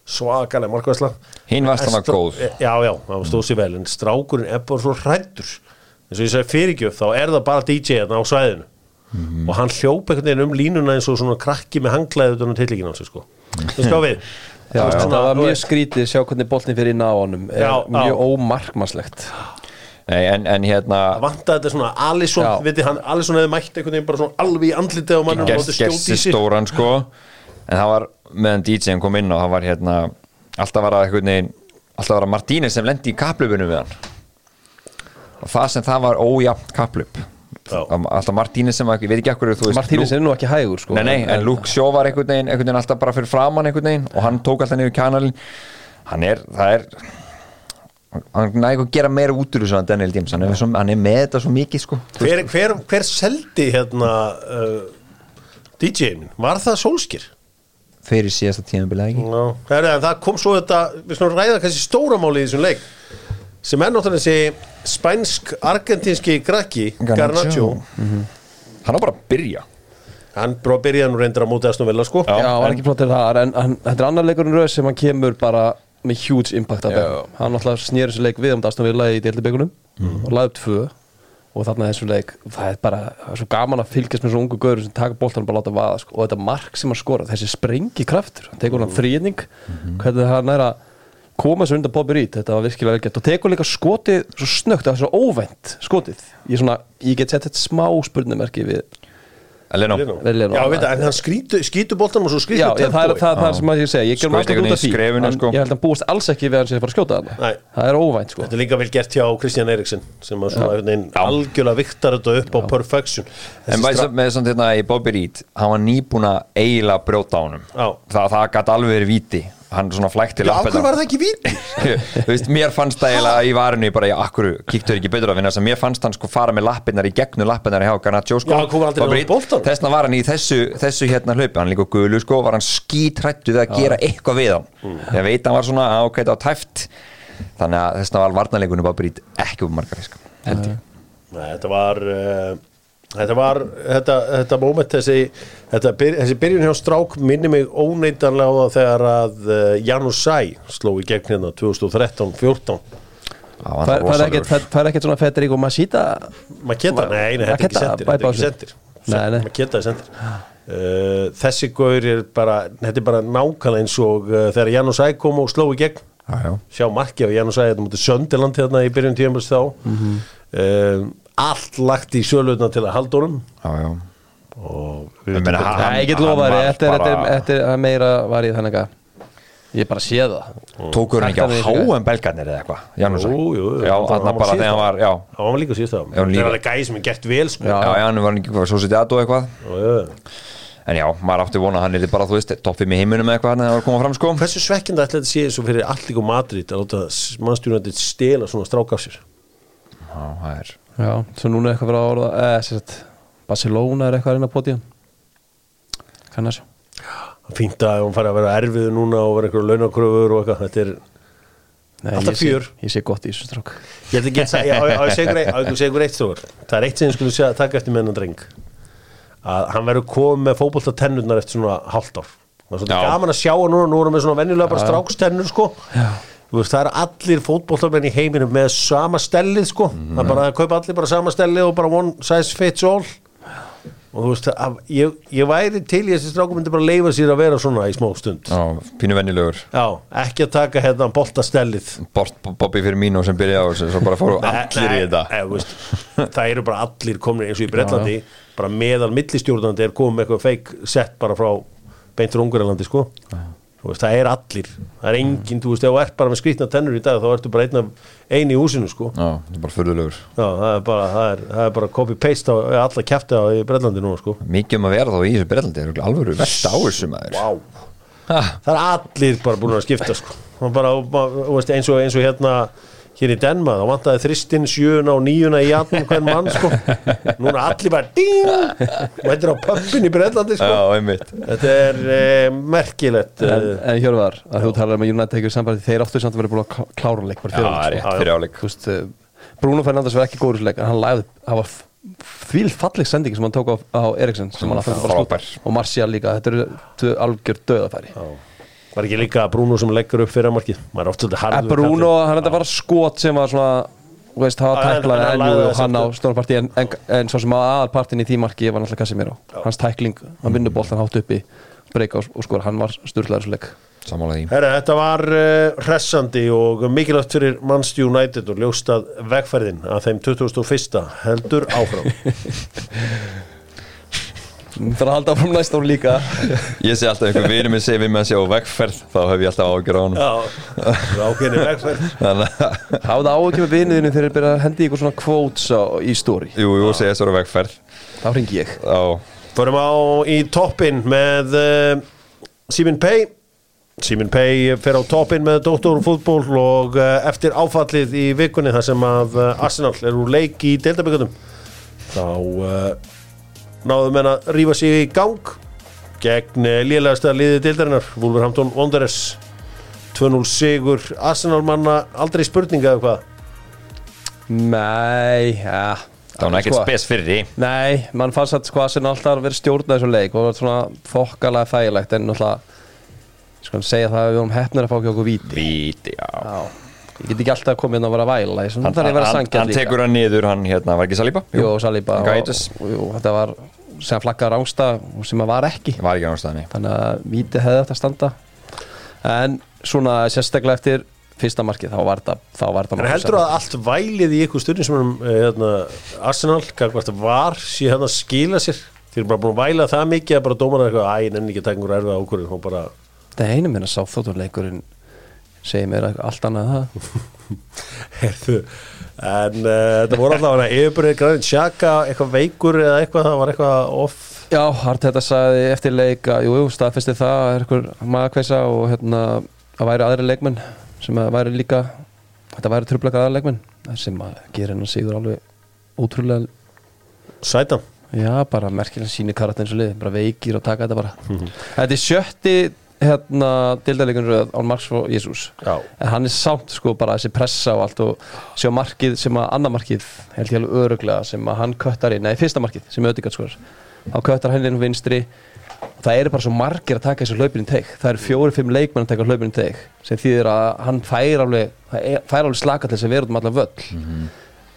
svakalega markvæsla Hinn var góð. Já, já, það stóð sér vel en strákurinn er bara svo hrættur eins og ég segi fyrirgjöf, þá er það bara DJ þarna á svæðinu. Og hann hljóp einhvern veginn um línuna eins og svona krakki með hanglaði utan á tillíkin á sig sko. Þú sko við <laughs> Já, veist, já, svona, það var mjög skrítið sjá hvernig boltin fyrir inn á honum. Já, mjög já. ómarkmannslegt. Nei, en, en hérna vantaði þetta svona Alisson, viti hann, Alisson hefði mætt einhvern veginn bara svona alveg í andlitið og gerst í sig. stóran sko. En það var meðan DJ-in kom inn og það var hérna alltaf var að einhvern veginn alltaf var að Martínez sem lendi í kaplöpunum við hann. Og það sem það var ójafn kaplöp Já. Alltaf Martínez sem ég veit ekki ekkur Martínez er nú ekki hægur sko. Nei, nei, en Luke Shaw var einhvern veginn, einhvern veginn alltaf bara fyrir framann einhvern veginn og hann tók alltaf niður kanalin hann er, það er hann nægur að gera meira út úr þessu en Daniel James, hann er, svo, hann er með þetta svo mikið sko. Hver, hver, hver seldi hérna uh, DJ-in, var það Solskir? fyrir síðasta tíðanbilið ekki? Já, það, er, það kom svo þetta við svona ræða kannski stóramáli í þessum leik sem er náttúrulega þessi spænsk-argentinski grakki Garnaccio, hann á bara að byrja. Hann bara byrjaði nú reyndir að móta Aston Villa sko. Já, hann var ekki flottir þar en þetta er annar leikurinn röð sem hann kemur bara með huge impact af þeim hann náttúrulega snýr þessu leik við um Aston Villa í deildibegunum og laði upp tvö. Og þarna þessu leik, það er bara það er svo gaman að fylgjast með svo ungu gaur sem taka boltan og bara láta vaða sko. og þetta mark sem hann skora þessi sprengi kraftur, hann tekur hann þrýning hvernig hann er að koma svo undan Bobby Reed, þetta var virkilega vel gett og tekur líka skotið svo snögt, það er svo óvænt skotið, ég, svona, ég get sett þetta smá spurningamerki við Leno, Vel Leno. Já, veit, en hann skrítu, skítu boltanum og svo skrítu Já, já, það er það, það er sem að ég segja Ég gerum alltaf út af því skrefinu, en sko. Ég held að hann búist alls ekki við að hann sé að fara að skjóta Nei. það Það er óvænt sko. Þetta er líka vel gert hjá Kristján Eriksen sem að svona veginn algjörlega viktar þetta upp á perfection. En Þessi með, stra- með svona hérna í Bobby Reed hann var nýbúin að eiginlega brjóta á Já. það, það gæti alveg verið víti hann svona flækti Já, af hverju var það ekki víti? <laughs> Veist, mér fannst það eiginlega í varinu bara, já, akkur, kíktu ekki betur á þess að mér fannst hann sko fara með lappirnar í gegnum lappirnar hjá Garnaccio sko. Þessna var hann í þessu, þessu hérna hlaupi. Hann líka á gulu sko, var hann skítrættu við að gera eitthvað við hann. Mm. ég veit hann var svona, á, þetta var tæft. Þannig að þessna var varnarleikunum Bobby Reed ekki um margar fisk held ég. Nei, þetta var uh, þetta var, þetta, þetta moment þessi, þetta, þessi byrjun hjá strák minni mig óneitanlega á það þegar að uh, Janus Sæ sló í gegn hérna 2013-14 Það Það er ekkert fær- fær ekkert svona Federico Masita? Maður geta, nei, nei, þetta er ekki Maketa, sendir þetta er ekki sendir. Nei, nei. maður geta er sendir. Uh, þessi gaur er bara þetta er bara nákvæmlega eins og uh, þegar Janus Sæ kom og sló í gegn. Já, já. sjá marki af Janus Sæ þetta mútið Söndiland hérna í byrjun tíumars þá. Mhm. uh, allt lagt í sjölutna til að halda honum. Já, já. og Ég get lofa þér, þetta er- er- er meira var ég þannig að Ég bara sé það. Tókur hann ekki á er- háum belgarnir eða eitthvað? Já, var bara þegar hann var Já, hann var líka síðast það það líka. er alveg gæði sem er gert vel sko. Já. já, hann var hvað Svo setið aðdó eitthvað. En já, maður átti vona að hann er bara, þú veist, toppið með heiminum eitthvað hann að koma fram, sko. Hversu svekkjandi ætla þetta sé og fyrir Allík og Madrid að láta mannstjórnandi stela svona strák af sér? Já, það er Já, svo núna er eitthvað fyrir að orða eh, sem sagt, Barcelona er eitthvað að reyna að potja Kann að sjá fínt að hann fari að vera erfið núna og vera einhverju launakröfur og eitthvað. Þetta er Nei, Alltaf fjör. Ég sé gott í þessu strák. Ég held ekki að segja- ykkur <laughs> eitt- á ég segja ykkur eitt stróður það er eitt sem ég skulle segja að taka eftir með hennan dreng. Að hann verður komið með fótbolta tennurnar eftir svona hálft ár. Það er Já. gaman að sjá hann núna nú erum við svona venjulega bara strákstennur sko. Þú veist, það er allir fótboltamenn í heiminum með sama stellið sko. Það er bara að kaupa allir bara sama stellið og bara one size fits all. Og þú veist, að, ég, ég væri til í þessi strákum myndi bara leifa sér að vera svona í smá stund. Já, Já, pínu venjulegur. Ekki að taka hérna boltastellið. Bort Bobby fyrir mínu sem byrjaði á þessu Svo bara fóru allir í þetta. nei, veist, það eru bara allir komin eins og í Bretlandi. Bara meðal millistjórnandi er komið með eitthvað feik sett bara frá beintur Ungurlandi sko. Þú veist, það er allir, það er enginn þú veist, ef þú ert bara með skrýtna tennur í dag þá ertu bara eini í húsinu sko. Já, það er bara furðulegur. Já, það það er, bara copy-paste á alla kjæfti á í Bretlandi núna sko. Mikið um að vera þá í þessu brellandi er alvöru versta á þessu maður. Ha, Það er allir bara búin að skipta sko. Bara, eins og, eins og hérna hér í Denma, þá vantaði þristinn sjöuna og níuna í jatnum hvern mann sko. Núna allir bara ding! Mættir á pöppin í Bretlandi sko. Já, Þetta er eh, merkilegt En, eh, en Hjörvar, að þú talar um að United tekur sambandi þeir áttu samt að vera búin að klá- klára leik bara Já, fyrir er áleik sko. Eh, Bruno Fernandes var ekki góður leik en hann lagði, það var því falleg sending sem hann tók á, á skúta og Martial líka, þetta eru algjör döðafæri Var ekki líka Bruno sem leggur upp fyrir markið? Maður er oft svolítið harður Bruno, hann þetta var skot sem var svona þú veist, en- tæklaði en hann enju lagði og hann á stórparti en, en, en svo sem að aðalpartin í því marki var náttúrulega Casemiro. Hans tækling, hann vinnur boltan hátt uppi breyka og, og skora, hann var styrlaður svo leik. Sammála því. Herra, þetta var uh, hressandi og mikilvægt fyrir Manchester United og ljóstað vegferðin að þeim 2001. heldur áfram <laughs> Það er að halda fram næst ári líka. Ég sé alltaf einhver vinur minn segir við með að sjá vegferð þá hef ég alltaf ágjör á hann Já, ákveðni vegferð. Þannig Hafðu áhugja með vinuðinu þegar þeir byrja að hendi ykkur svona quotes á, í story. Jú, jú, segja svo vegferð. Þá ringi ég. Já, Förum á í toppin með uh, Simin Pei Simin Pei fer á toppin með Dóttórfútból og uh, eftir áfallið í vikunni þar sem að uh, Arsenal er úr leik í deildabíkutum þá uh, náðum menn að rífa sig í gang gegn uh, lélegasta liði deildarinnar Wolverhampton Wanderers. 2-0 sigur Arsenal manna aldrei spurninga eða hvað? Nei, ja. Það var ekkert Sko, spes fyrir því. Nei, mann fannst að sko að sinna alltaf að vera stjórnað þessu leik og það var svona þokkalega þægilegt en náttúrulega sko að segja það að við vorum hefnir að fá ekki okkur víti. Víti, já. Já, ég get ekki alltaf komið inn að vera að væla Hann, Þannig þarf ég að vera hann, sangjað hann líka. tekur hann niður, hann hérna, var ekki Saliba? Jú, Saliba og, jú, þetta var sem flaggaði rángsta og sem að var ekki. Var ekki nástaðni þannig að víti hefði þetta að standa. En svona sérstaklega eftir fyrsta markið þá var þetta En heldur að allt vælið í ykkur stundin sem um hérna, Arsenal, gagvart var sé hérna að skila sér? Þeir eru bara búin að væla það mikið að bara dómar eitthvað Æ, nenni ekki að taka einhver erfið bara þetta er einu minna sá segir mér allt annað það. <laughs> Heyrðu, En uh, þetta voru alltaf hana yfirbyrðið græðin Sjaka, eitthvað veikur eða eitthvað það var eitthvað off? Já, Hart þetta sagði eftir leik að jú, jú, staðfesti það að er eitthvað magakveisa og hérna að væri aðri leikmenn sem að væri líka þetta væri trubleika aðri leikmenn sem að gera hennar sigur alveg ótrúlega. Sætan Já, bara merkilega síni karat eins og lið bara veikir og taka þetta bara. Þetta er sjötti hérna dildalegunur án Marks og Jésús en hann er samt sko bara þessi pressa og allt og sjá markið sem að annar markið held ég alveg öruglega sem að hann köttar inn, nei fyrsta markið sem auðvitað sko þá köttar hann inn vinstri. Og það eru bara svo margir að taka þessu hlaupinu teik. Það eru fjóri-fimm leikmenn að taka hlaupinu teik sem þýðir að hann fær alveg fær alveg slaka til þess að vera út um allan völl.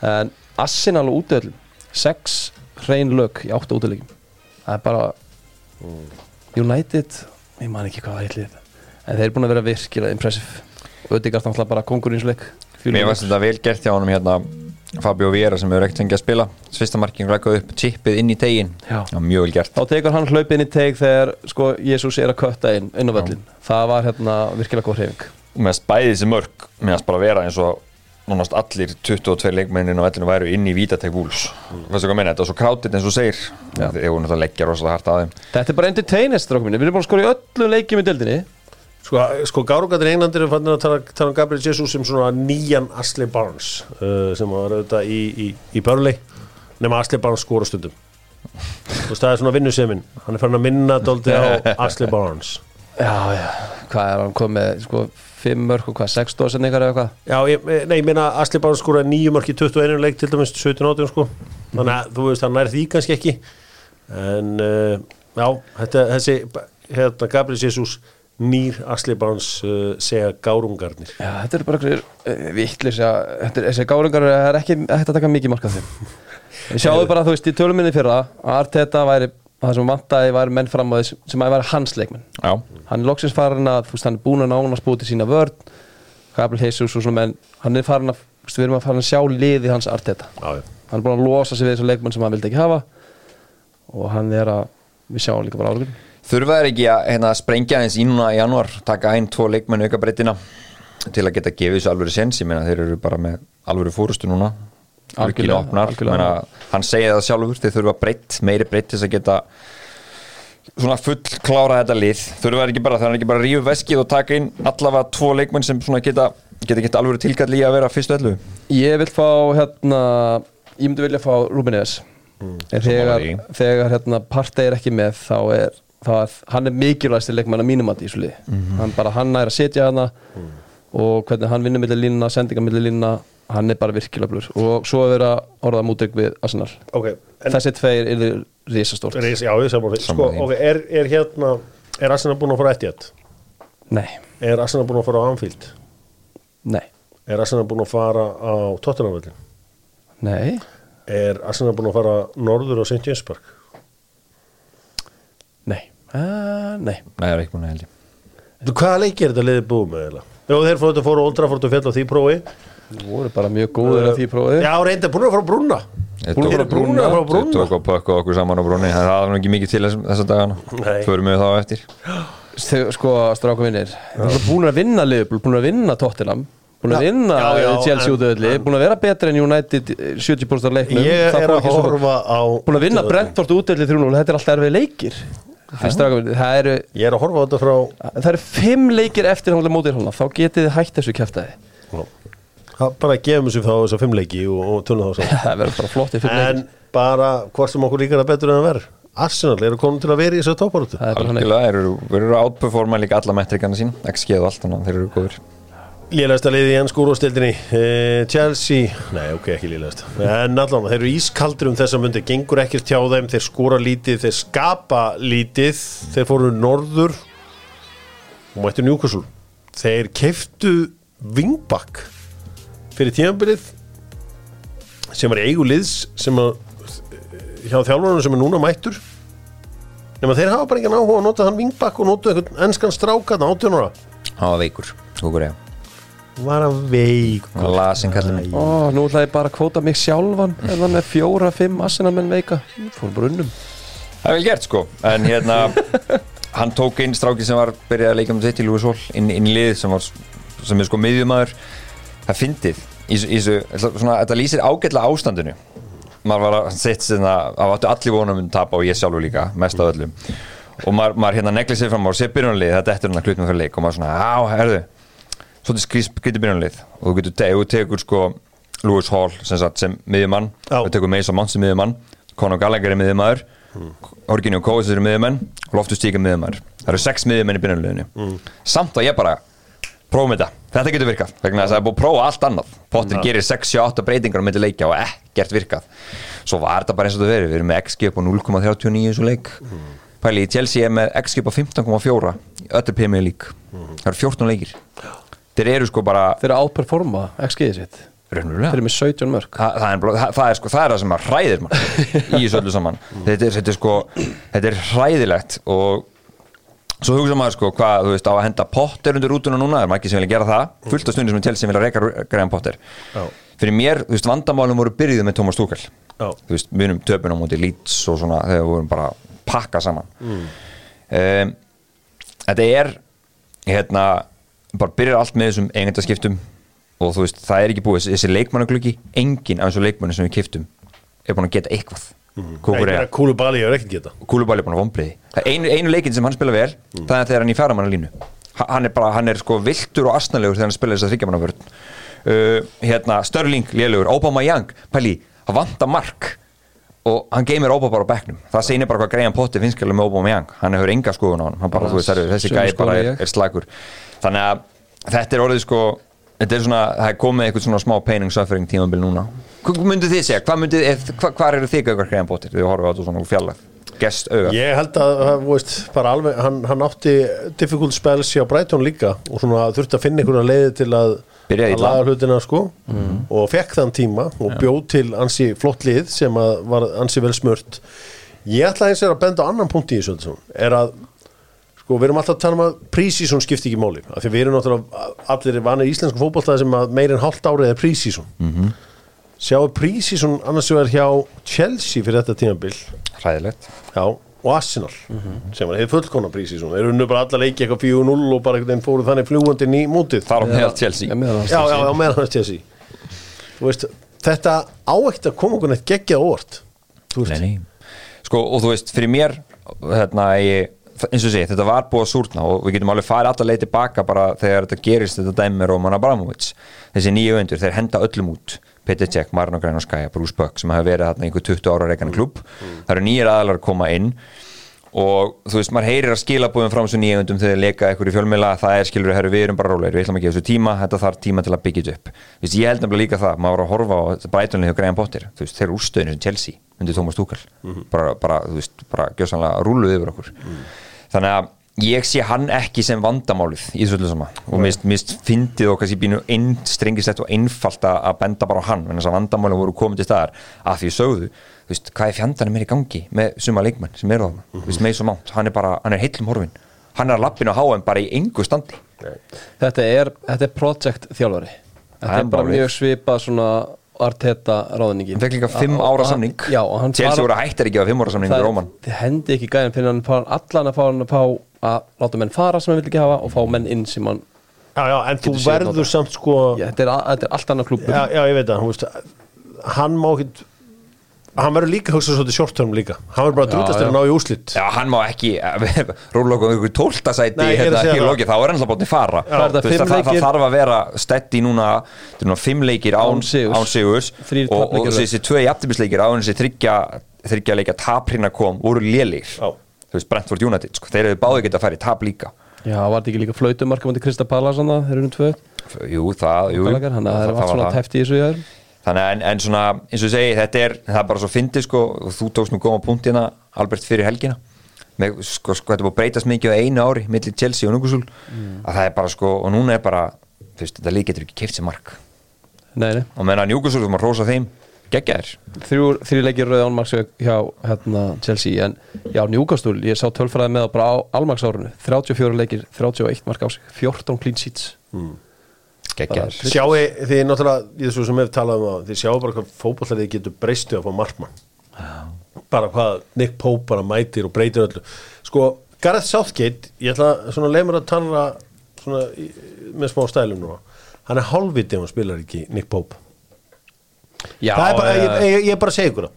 En Assin alveg útöðlum sex hrein lög í áttu útöðleikum það er bara United ég man ekki hvað það heitlið en þeir eru búin að vera virkilega impressive. Og auðvitað náttúrulega bara kongur í eins leik Mér varst þetta vel gert hjá honum hérna Fabio Viera sem hefur ekkert fengið að spila. Svista marking rækkaði upp chippið inn í tegin Já. Mjög vel gert. Þá tekur hann hlaupið inn í teik þegar sko Jésús er að kötta inn inn á völlin það var hérna virkilega góð hreyfing. Og meðan spæði þessi mörg meðan bara vera eins og nánast allir 22 leikmennin á vellinu væru inn í Vítatek Wools Veistu hvað meina, þetta var svo krátið eins og segir. Já. þeir voru náttúrulega leggja rosalega hart að þeim. Þetta er bara entertainest strákum minni við erum búin að skora í öllu leikjum í deildinni. Sko, sko Gárungatir í Englandir er fannir að tala, tala um Gabriel Jesus sem svona nýjan Ashley Barnes uh, sem var auðvitað í, í, í Burnley nema Ashley Barnes skora stundum. Og það er svona vinnusemin hann er farin að minna dóldi á <laughs> Ashley Barnes. Já já. Hvað er hann komið sko fimm mörg og hvað sex dósendingar eða hvað Já, ég, nei, ég meina Asli Barnes skoraði nýju mörk í 21 leik til dæmis 17-18 sko. Þannig að þú veist, hann nær því kannski ekki. En uh, já, þetta, þessi hérna, Gabriel Jesus nýr Asli Barnes uh, segja gárungarnir. Já þetta er bara einhverjir vittlis þessi gáringar er ekki hægt að taka mikið marka þeim. <laughs> Sjáum bara þú veist í töluminni fyrra að Arteta væri það sem vantaði væri menn fram á þess sem að væri hans leikmenn. Já, hann er loksins farin að, veist, hann er búin að nánast búið til sína vörn. Gabriel Jesus og svona menn, hann er farin að veist, við erum að fara að sjá liði hans Arteta. Já, hann er búin að losa sig við þessu leikmenn sem hann vildi ekki hafa og hann er að við sjáum líka bara álugun Þurfa þeir ekki að hérna, sprengja eins í núna í januar taka einn, tvo leikmenn auka breytina til að geta gefið þessu alvöru sens ég meina þeir eru bara með alvöru fórustu núna Algjörlega, opnar, algjörlega. meina, hann segja það sjálfur þeir þurfa breytt, meiri breytt til þess að geta svona full klára þetta lið. Þurfa ekki bara, það er ekki bara að rífa veskið og taka inn allavega tvo leikmenn sem svona geta geta geta alvöru tilkalli í að vera fyrstu öllu ég vil fá hérna ég myndi vilja fá Ruben Neves en þegar, þegar hérna partey er ekki með þá er, þá er hann er mikilvægst leikmann að mínum að í þessu liði. Hann bara hann er að setja hana og hvernig hann vinnur millir línuna, sendinga millir línuna hann er bara virkilega blur og svo er verið að orða mútrygg við Arsenal Ok, en þessi tveir eru risastórt Reis, já, Sko, Sammála því. ok, er, er hérna er Arsenal búin að fara Etihad? nei, Er Arsenal búin að fara á Anfield? nei, Er Arsenal búin að fara á Tottenhamvöldin? nei Er Arsenal búin að fara norður á St. James Park? nei, Uh, nei, Nei, það er ekki búin að held ég Þú, Hvaða leiki er þetta liðið búið með? Jó, þeir fóru þetta fóru Old Trafford og fjall á því prófi þú voru bara mjög góður að því prófið. Já, reynda búin að fara á brúna. Búin að fara á brúna, brúna. tók og pökku okkur saman á brúni Það er nú ekki mikið til þess, þessa dagana. Förum við þá eftir. Þegar, sko, stráka vinnir búin að vinna Liverpool, búin að vinna Tottenham búin að vinna Chelsea út öðli, búin að vera betra en United eh, 70% af leiknum. Ég er að horfa á búin að vinna Brentford út öðli 3-0 þetta er alltaf erfið leikir. Það eru Ég er að horfa á þetta frá það eru fimm leikir eftir hann mótið hana, þá getið þið hægt þessu kæftæði bara gefum þessu þá þessa fimm leiki og, og tölum þá saman. <laughs> Það verður bara flott í fimm En bara hvort sem okkur líkar að betur en að vera. Arsenal eru konum til að vera í þessu hann Algjörlega, þeir eru, outperforma líka alla metrikana sín. XG og allt, þannig að þeir eru góður Lélegasta liði í ennsku úrvastildinni eh, Chelsea, nei ok ekki lélegasta. En allan, þeir eru ískaldur um þessa mundi. Gengur ekkert hjá þeim, þeir skora lítið Þeir skapa lítið. Þeir fóru norður Og mættu Newcastle. Þeir keiftu Vingbak Fyrir tímabilið Sem var í eigu liðs Sem að Hjá þjálfarunum sem er núna mættur. Nefnum þeir hafa bara engan áhuga að nota hann Vingbak Og nota einhvern ennskan strákan átjónara Það var veikur, skókur ég Var hann veik Það var lasin kallið minn Ó, nú ætla ég bara að kvóta mig sjálfan. En það með fjóra, fimm assinamenn veika fórum bara unnum. Það er vel gert sko. En hérna <laughs> Hann tók inn stráki sem var Byrjaði að leika um þetta í Lúi Sól inn, inn í lið sem var Sem er sko miðjumæður Það fyndið. Í, þessu- Þetta lýsir ágætlega ástandinu. Maður var að setja sinna Það áttu allir vonum að tapa og ég sjálfur líka Mest af öllum. Og maður, maður hérna neglið sér fram á sér byrjunarlið Þetta eftir hann að klutna fyrir leik Og maður svona, á, herðu Svolítið skrítið byrjunarlið. Og þú getur, te, ef þú tekur sko Lewis Hall sem, sem miðjumann. Þú tekur Mason Mount sem miðjumann Conor Gallagher er miðjumæður Orginio Kóðis eru miðjumenn og Loftus Tík er miðjumenn það eru sex miðjumenn í byrjunarliðinu. Samt að ég bara prófum þetta, þetta getur virkað vegna þess að það er búið að prófa allt annað. Potter gerir 6-8 breytingar á myndi leikja og ekkert virkað. Svo var þetta bara eins og þetta verið við erum með XG upp á 0,39 í þessu leik. Pæli, Chelsea er með XG upp á 15,4 í öllu Premier League. Það eru 14 leikir. Þeir eru sko bara þeir eru að outperforma XG-ið sitt. Raunverulega. Þeir eru með 17 mörg Þa, það, er, það, er sko, það er það sem að hræðir mann í þessu öllu saman. <laughs> Þetta er, þetta er sko þetta er hræðilegt og svo hugsa maður sko hvað þú veist á að henda Potter undir rútuna núna? Er maður ekki sem vilja gera það? Fullt af stundum sem er til sem vilja reyka Graham Potter. Já. fyrir mér, þú veist, vandamálum voru byrjuð með Thomas Tuchel. Þú veist, munum töpun á móti Leeds og svona þegar við vorum bara pakka saman. Um, þetta er hérna, bara byrjar allt með þessum eigendaskiptum og þú veist, það er ekki búið, þessi, þessi leikmannagluggi engin af þessu leikmanni sem við kiptum er búin að geta eitthvað Kúkur er Kúlu Bali er ekkert geta Kúlubæli er búin að vombriði einu, einu leikin sem hann spila vel það er þegar hann í fjaramanna línu hann er bara, hann er sko viltur og asnalegur þegar hann spila þess að þryggjamannavörn uh, hérna, Störling, lélugur, Obama Young pæli, það vantar mark og hann geymir Obama bara á bekknum. Það segir bara hvað Graham Potter finnst skilur með Obama Young hann hefur enga skoðun á hann, hann bara, þú veist, þessi gæði bara er, er slagur þannig að þetta er orðið sko þetta er svona, það er komið eitthvað svona smá pain and suffering tímabil núna hvað myndið þið segja, hvað myndið, ef- hva, hvað eru þið gaugar Graham Potter, þið horfum á þetta svona fjallag gest auga. Ég held að, veist, bara alveg hann, hann átti difficult spells hjá Brighton líka og svona þurfti að finna einhverja leiði til að, að laga hlutina sko. Og fekk þann tíma og bjóð til ansi flott lið sem að var ansi vel smurt. Ég ætla eins og að benda á annan punkt í þessu er að sko við erum alltaf að tala um að prísísson skipti ekki máli. Af því við erum náttúrulega allir vanið íslensku fótballtæði sem að meir en hálft árið er prísísson mm -hmm. Sjáu prísísson annars vegar hjá Chelsea fyrir þetta tímabil. Hræðilegt. Já, og Arsenal sem var hefur fullkona prísi þeir eru nú bara alla leiki eitthvað 4-0 og bara einhvern veginn fóru þannig fljúandi í mútið þar á meðal Chelsea. Já, já, já, meðan Chelsea. Þú veist, þetta á ekkert að koma okkur neitt geggjað á óvart Þú veist, Nei, nei. Sko, og þú veist, fyrir mér hérna, ég, eins og sé, þetta var búið að súrna og við getum alveg farið alltaf leið tilbaka bara þegar þetta gerist þetta dæmi með Roman Abramovits þessi nýju öndur, þeir henda öllum út Peter Cech, Marno Grænarskæja, Bruce Buck sem hafa verið þarna einhver 20 ára reikana klub það eru nýjir aðalar að koma inn. Og þú veist, maður heyrir að skila búin frá þessu nýju öndum þegar þeir leka eitthvað í fjölmiðla það er skilur, herru, við erum bara rólegir, við ætlum að gefa þessu tíma þetta þarf tíma til að byggja þetta upp. Veist, ég held nefnilega líka það, maður var að horfa á brætunni hjá Graham Potter, þú veist, þeir eru úrstöðinu sem Chelsea undir Thomas Tuchel. Bara, bara, þú veist, bara gjössanlega rúluð yfir okkur. Þannig að ég sé hann ekki sem vandamálið í þessu öllu sama og mist, mist fyndið og kannski bínu einstrengislegt og einfalt að benda bara á hann en þess að vandamálið voru komið til staðar. Að því sögðu, þú veist, hvað er fjandarnir meir í gangi með suma leikmenn sem eru þarna? Þú veist, með svo mátt, hann er bara, hann er heillum horfin. Hann er að lappinu á HM bara í engu standi. Þetta er, þetta er project þjálfari. Þetta Það er bara mjög svipað svona Arteta ráðningin. Hann fekk líka 5 ára samning. Chelsea voru hættir ekki að 5 ára samning það hendi ekki gæðin fyrir hann allan að fá hann að fá að láta menn fara sem hann vil ekki hafa og fá menn inn sem hann Já, já, en þú verður samt sko já, þetta, er, þetta er allt annað klubur já, já, ég veit það, veist hann má ekki hann verður líka að hugsa svolítið short-term líka hann verður bara að Já, drútast til já. að ná í úslit Já, hann má ekki <laughs> róla okkur ykkur tóltasæti Nei, ég er að hérna, segja ekki það. þá er hann alltaf bótið fara Hvað er þetta, Þú veist, fimm það, það leikir? þarf að vera stetti núna, þetta er núna fimm leikir án, Án sigurs. án sigurs Þrír og, og tapleikir. þessi tvö jafnibisleikir án þessi þryggja, þryggja leikja taprina kom voru lélir Já. Þú veist, Brentford United, sko, þeir hefur báði geta að fara í tap líka. Já, var þetta ekki líka flautumarka mútið Krista Pallas hann þeir eru um tvö Jú, það, jú, Þannig að það er allt svona tæft í þessu jáður Þannig að en, en svona, eins og ég segi, þetta er það er bara svo fyndið sko, þú tókst nú góma punktina, Albert, fyrir helgina. Með, sko, sko, þetta er búið að breytast mikið á einu ári, millir Chelsea og Núkusúl að það er bara, sko, og núna er bara þú veist, þetta lík getur ekki keift sér mark. Nei, nei. Og meðan Núkusúl, þú maður rósa þeim geggjaðir, Þrjú, leikir rauð ánmarks hjá hérna, Chelsea en já, Newcastle, ég sá tölfræði með það bara á almaksárunu 34 leikir, 31 mark á sig 14 clean sheets. Geggjaðir. Bara- sjáu þið náttúrulega, í þessu sem við talaðum á þið sjáu bara hvað fótbollarið getur breystu að fá markmann. Bara hvað Nick Pope bara mætir og breytir öllu. Sko, Gareth Southgate ég ætla svona mér að tala svona í, með smá stælum nú hann er hálfviti ef hann spilar ekki Nick Pope Já, bara, ég, ég, ég er bara að segja ykkur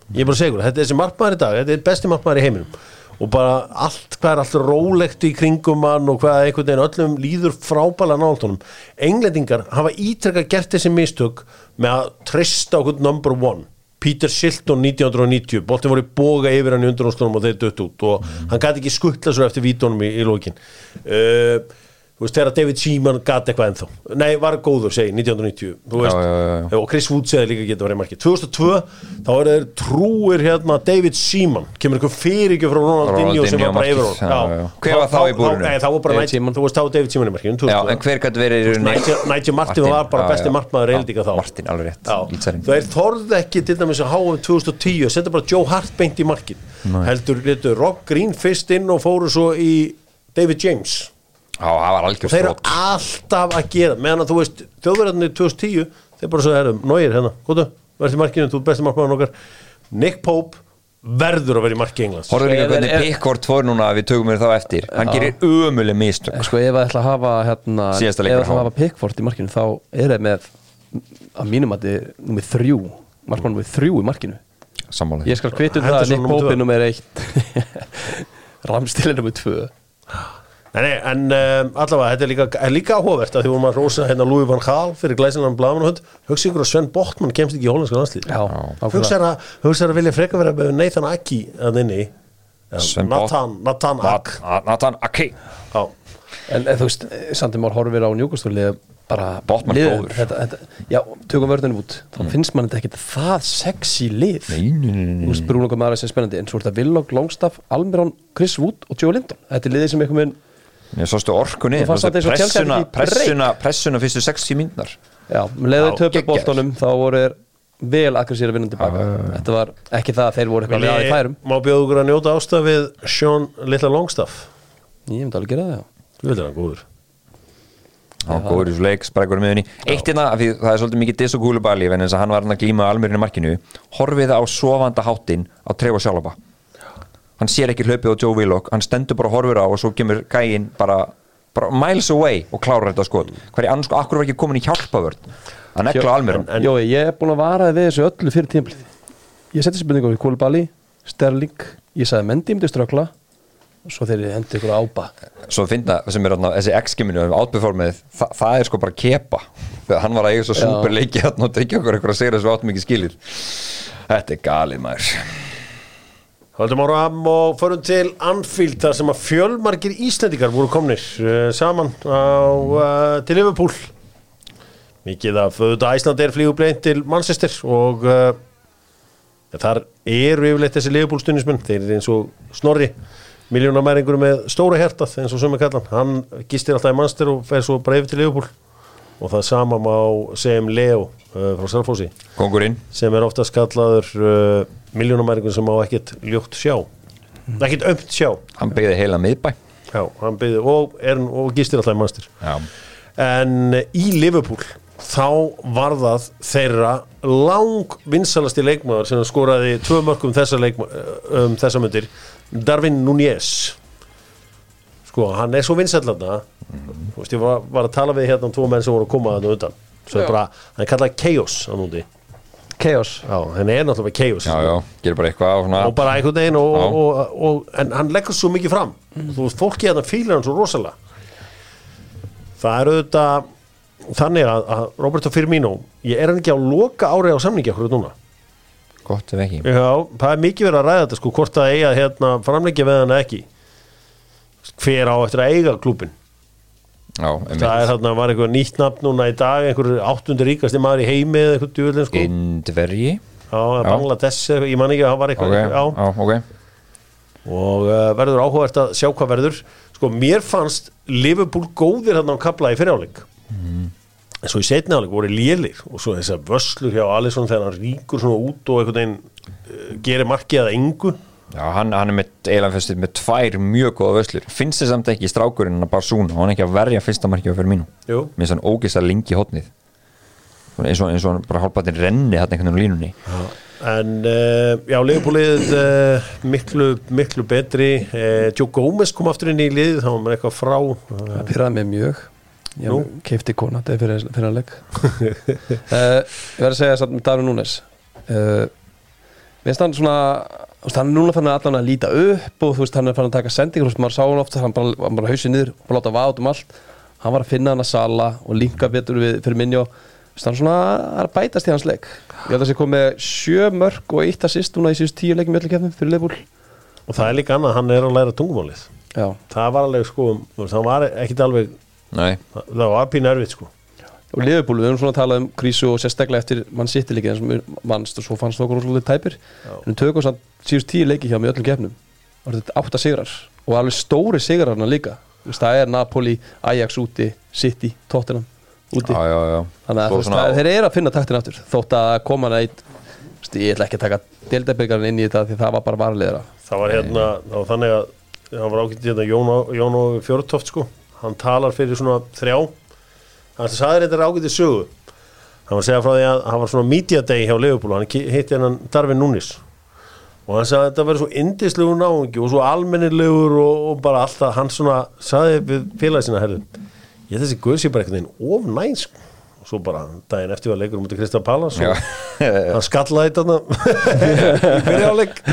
þetta er þessi markmaður í dag. Þetta er besti markmaður í heiminum. Og bara allt, hvað er allt rólegt í kringum hann og hvað einhvern veginn öllum líður frábæla náldunum englendingar hafa ítrekka gert þessi mistök með að treysta okkur number one. Peter Shilton 1990 boltin voru boga yfir hann í undanústunum og þeir dött út. Og hann gæti ekki skuttla svo eftir vítunum í, í lókin uh, þú veist þegar David Seaman gæti eitthvað ennþá. Nei var góður segi 1990 þú veist, Já, já, já, og Chris Wood segði líka geta verið markið. 2002 þá er þeir trúir hérna David Seaman. Kemur einhver fyrirgjöf frá Ronaldinho sem var bara yfir já. Hver var þá í búrinu? Nei, þá var bara David Seaman. þú veist þá David Seaman í markið Já, en hver gæti verið í rauninni? Nigel, Martin var bara besti markmaður eildíka þá. Martin, alveg rétt. Lítsarinn. þeir þorði ekki til dæmis að háa 2010 að setja bara Joe Hart beint í markið. Heldur og í þeir eru alltaf að gera meðan að þú veist, þjóðverðarnir 2010 þeir bara svo erum, nógir hérna, góðu verður í markinu, þú er besti markmaður okkar. Nick Pope verður að vera í marki Englands. Horfðu líka En- hvernig Pickford fór núna við tökum mér þá eftir. Hann gerir ömuleg mistök. Sko ef það ætla að hafa hérna, ef leikur ætla að hafa Pickford í markinu þá er það með að mínum að þið nummið þrjú markmann nummið þrjú í markinu. Sammála. Ég skal kvita um það að Nick. Pope er nummið eitt. <laughs> Ramstil er nummið tvö Nei, nei, en um, allavega, þetta er líka, er líka áhugavert að því vorum að rosa hérna Louis van Gaal fyrir glæsinan blamanahund, hugsa ykkur að Sven Botman kemst ekki í hólandska landslið Já, hugsa er að, hugsa er að vilja freka vera með Nathan Aki að inni. Nathan, Nathan Ak Nat- Nathan Aki Já, En þú veist, Sandi Már horfir á njúkastúli bara þetta, Já, tökum vörðunum út. Þá finnst mann þetta ekki það sexy lið. Nei, nei, nei, nei. Þú veist, Bruno Gamara sem spennandi en svo er þetta Villog, Longstaff, Almiron, Chris Wood og Joe Linton. Þetta er liðið sem einhvern veginn Ég sástu orkunni eins pressuna, pressuna, pressuna fyrstu 60 myndar Já, leiðu Já, töpu bóltanum þá voru þeir vel aggressíra vinnandi baka. Þetta var ekki það að þeir voru eitthvað leðað í færum. Má bjóða ykkur að njóta ástaf við Sean Little Longstaff. Ég myndi alveg gera það, já. Þú veit hann góður. Var góður í þessu leik, sprækur með henni Eitt hérna, af því það er svolítið mikið diss og gúlubali en þess að hann var hann að glíma almörinu markinu. Horfið á sofanda háttin á trefa sjálfa hann sér ekki hlaupið á Joe Willock hann stendur bara og horfir á og svo kemur gæinn bara, bara miles away og klárar þetta skot. Hverju annars sko, akkur var ekki komin í hjálpavörn að negla almörun en- Jói, ég er búin að varaði við þessu öllu fyrir tímplið Ég setti spurningu á við Kólibali, Sterling Ég sagði Mendy myndi strökla og svo þeir hendi ykkur ába. Svo finna sem er þarna, þessi X-giminu átbeformið, þa það er sko bara kepa. Þegar hann var að eiga svo Já. super leiki og tryggja okkur eitthvað að segja þessu ekki skilir þetta er galið maður Höldum ára og förum til Anfield þar sem að fjölmargir Íslendingar voru komnir uh, saman á, uh, til Liverpool. Mikið af auðvitað Æsland er flýgubleint til Manchester og uh, þar eru yfirleitt þessi Liverpool stundismenn þeir eru eins og Snorri miljónamæringur með stóra hertað eins og sumi kallan, hann. Gistir alltaf í Manster og fer svo bara yfir til Liverpool og það sama má segja um Leo uh, frá Kongurinn sem er ofta skallaður uh, miljónamæringur sem má ekkert ljótt sjá. Ekkert ömt sjá. Hann byggði heila miðbæ. Já, hann byggði og, er, og gistir alltaf í Manster Já, en í Liverpool þá var það þeirra lang vinsalasti leikmaður sem skoraði tvö mörgum þessa, um, þessa myndir Darwin Núñez sko, hann er svo vinsallarna þú veist, ég var, var að tala við hérna um tvo menn sem voru að koma þannig undan. Svo er bara, hann er kallað Chaos hann úti, Chaos. Já, hann er náttúrulega Chaos. Já, já, gerir bara eitthvað svona og bara einhvern veginn og, og, og, og, en hann leggur svo mikið fram. Þú veist, fólki hérna fílar hann svo rosalega. Það er auðvitað þannig að, að Roberto Firmino ég er hann ekki á loka ári á samningi okkur núna? Gott ef ekki. Já, það er mikið verið að ræða þetta sko hvort það eiga hérna framleikja við hann ekki hver á eftir að eiga klúbin Já, það er hérna, var eitthvað nýtt nafn núna í dag einhver áttundi ríkasti maður í heimi eða eitthvað djúvillin sko. Indverji. Já. Bangladesh, ég man ekki að það var eitthvað já. já, ok. Og uh, verður áhugavert að sjá hvað verður. Sko mér fannst Liverpool góðir hann á kapla í fyriráleik. Mhm. en svo í setni áleik voru lélir og svo þessar vöslur hjá Alisson þegar hann ríkur svona út og einhvern veginn uh, gerir markið að engu Já, hann, hann er með, fyrst með tvær mjög góða vöslur Finnst þið samt ekki strákurinn að bara súna og hann er ekki að verja fyrsta markið á fyrir mínu Jú. Mér finnst hann ógeðslega lengi í hotnið eins og, eins og hann bara hálfbatinn renni hann einhvern veginn á línunni. En uh, já, Liverpoolið uh, miklu, miklu betri. Uh, Joe Gomez kom aftur inn í liðið þá var maður eitthvað frá uh, Það pyrraði mig mjög. Ég Nú? keipti kona þetta fyrir, fyrir að uh, <laughs> Ég verð að segja satt með Darvin Núnes. Uh, Mér finnst hann svona veist, hann er núna fann að allan að líta upp og þú veist, hann er fann að taka sendingur þú veist, maður sá hann ofta, hann bara, hann bara hausið niður og bara láta vaða út um allt. Hann var að finna hann að sala og linka betur við, fyrir minni og hann svona er að bætast í hans leik. Ég held að það sé komið sjö mörg og eitt assist núna í síðust tíu leikum mjöldleikefnum fyrir Leifbúl og það er líka annað, hann er að læra tungumálið. Já, það var alveg sko, þú veist, hann var ekkit alveg Nei, það var pín erfitt sko og Liverpool, við höfum svona talað um krísu og sérstaklega eftir mann sitt líka eins og mannst og svo fannst okkur rosalega tæpir. En við tökum samt síðust tíu leiki hjá með öllum gefnum og þetta er átta sigrar og alveg stóri sigrarna líka. Það er Napoli, Ajax úti City, Tottenham úti. Já, já, já. Þannig að svona- það, þeir eru að finna taktin aftur. Þótt að koma hann eitt þú veist, ég ætla ekki að taka deildabyggarinn inn í þetta því það var bara varleira það var hérna, það var þannig að hann var ákveðið hérna Jón og Fjörtoft sko, hann talar fyrir svona þrjá, hann sagði þetta ákveðið sögu, hann var að segja frá því að hann var svona media day hjá Leopold hann ki- hitti hennan Darvin Núnis og hann sagði að þetta verið svo indislegur náungi og svo almennilegur og, og bara alltaf, hann svona sagði við félagi sína, herðu ég þessi guð sé bara einhvern veginn of næs sko. og svo bara daginn eftir var leikur um þetta Kristaf Pallas og <laughs> hann skallaði þetta <laughs> í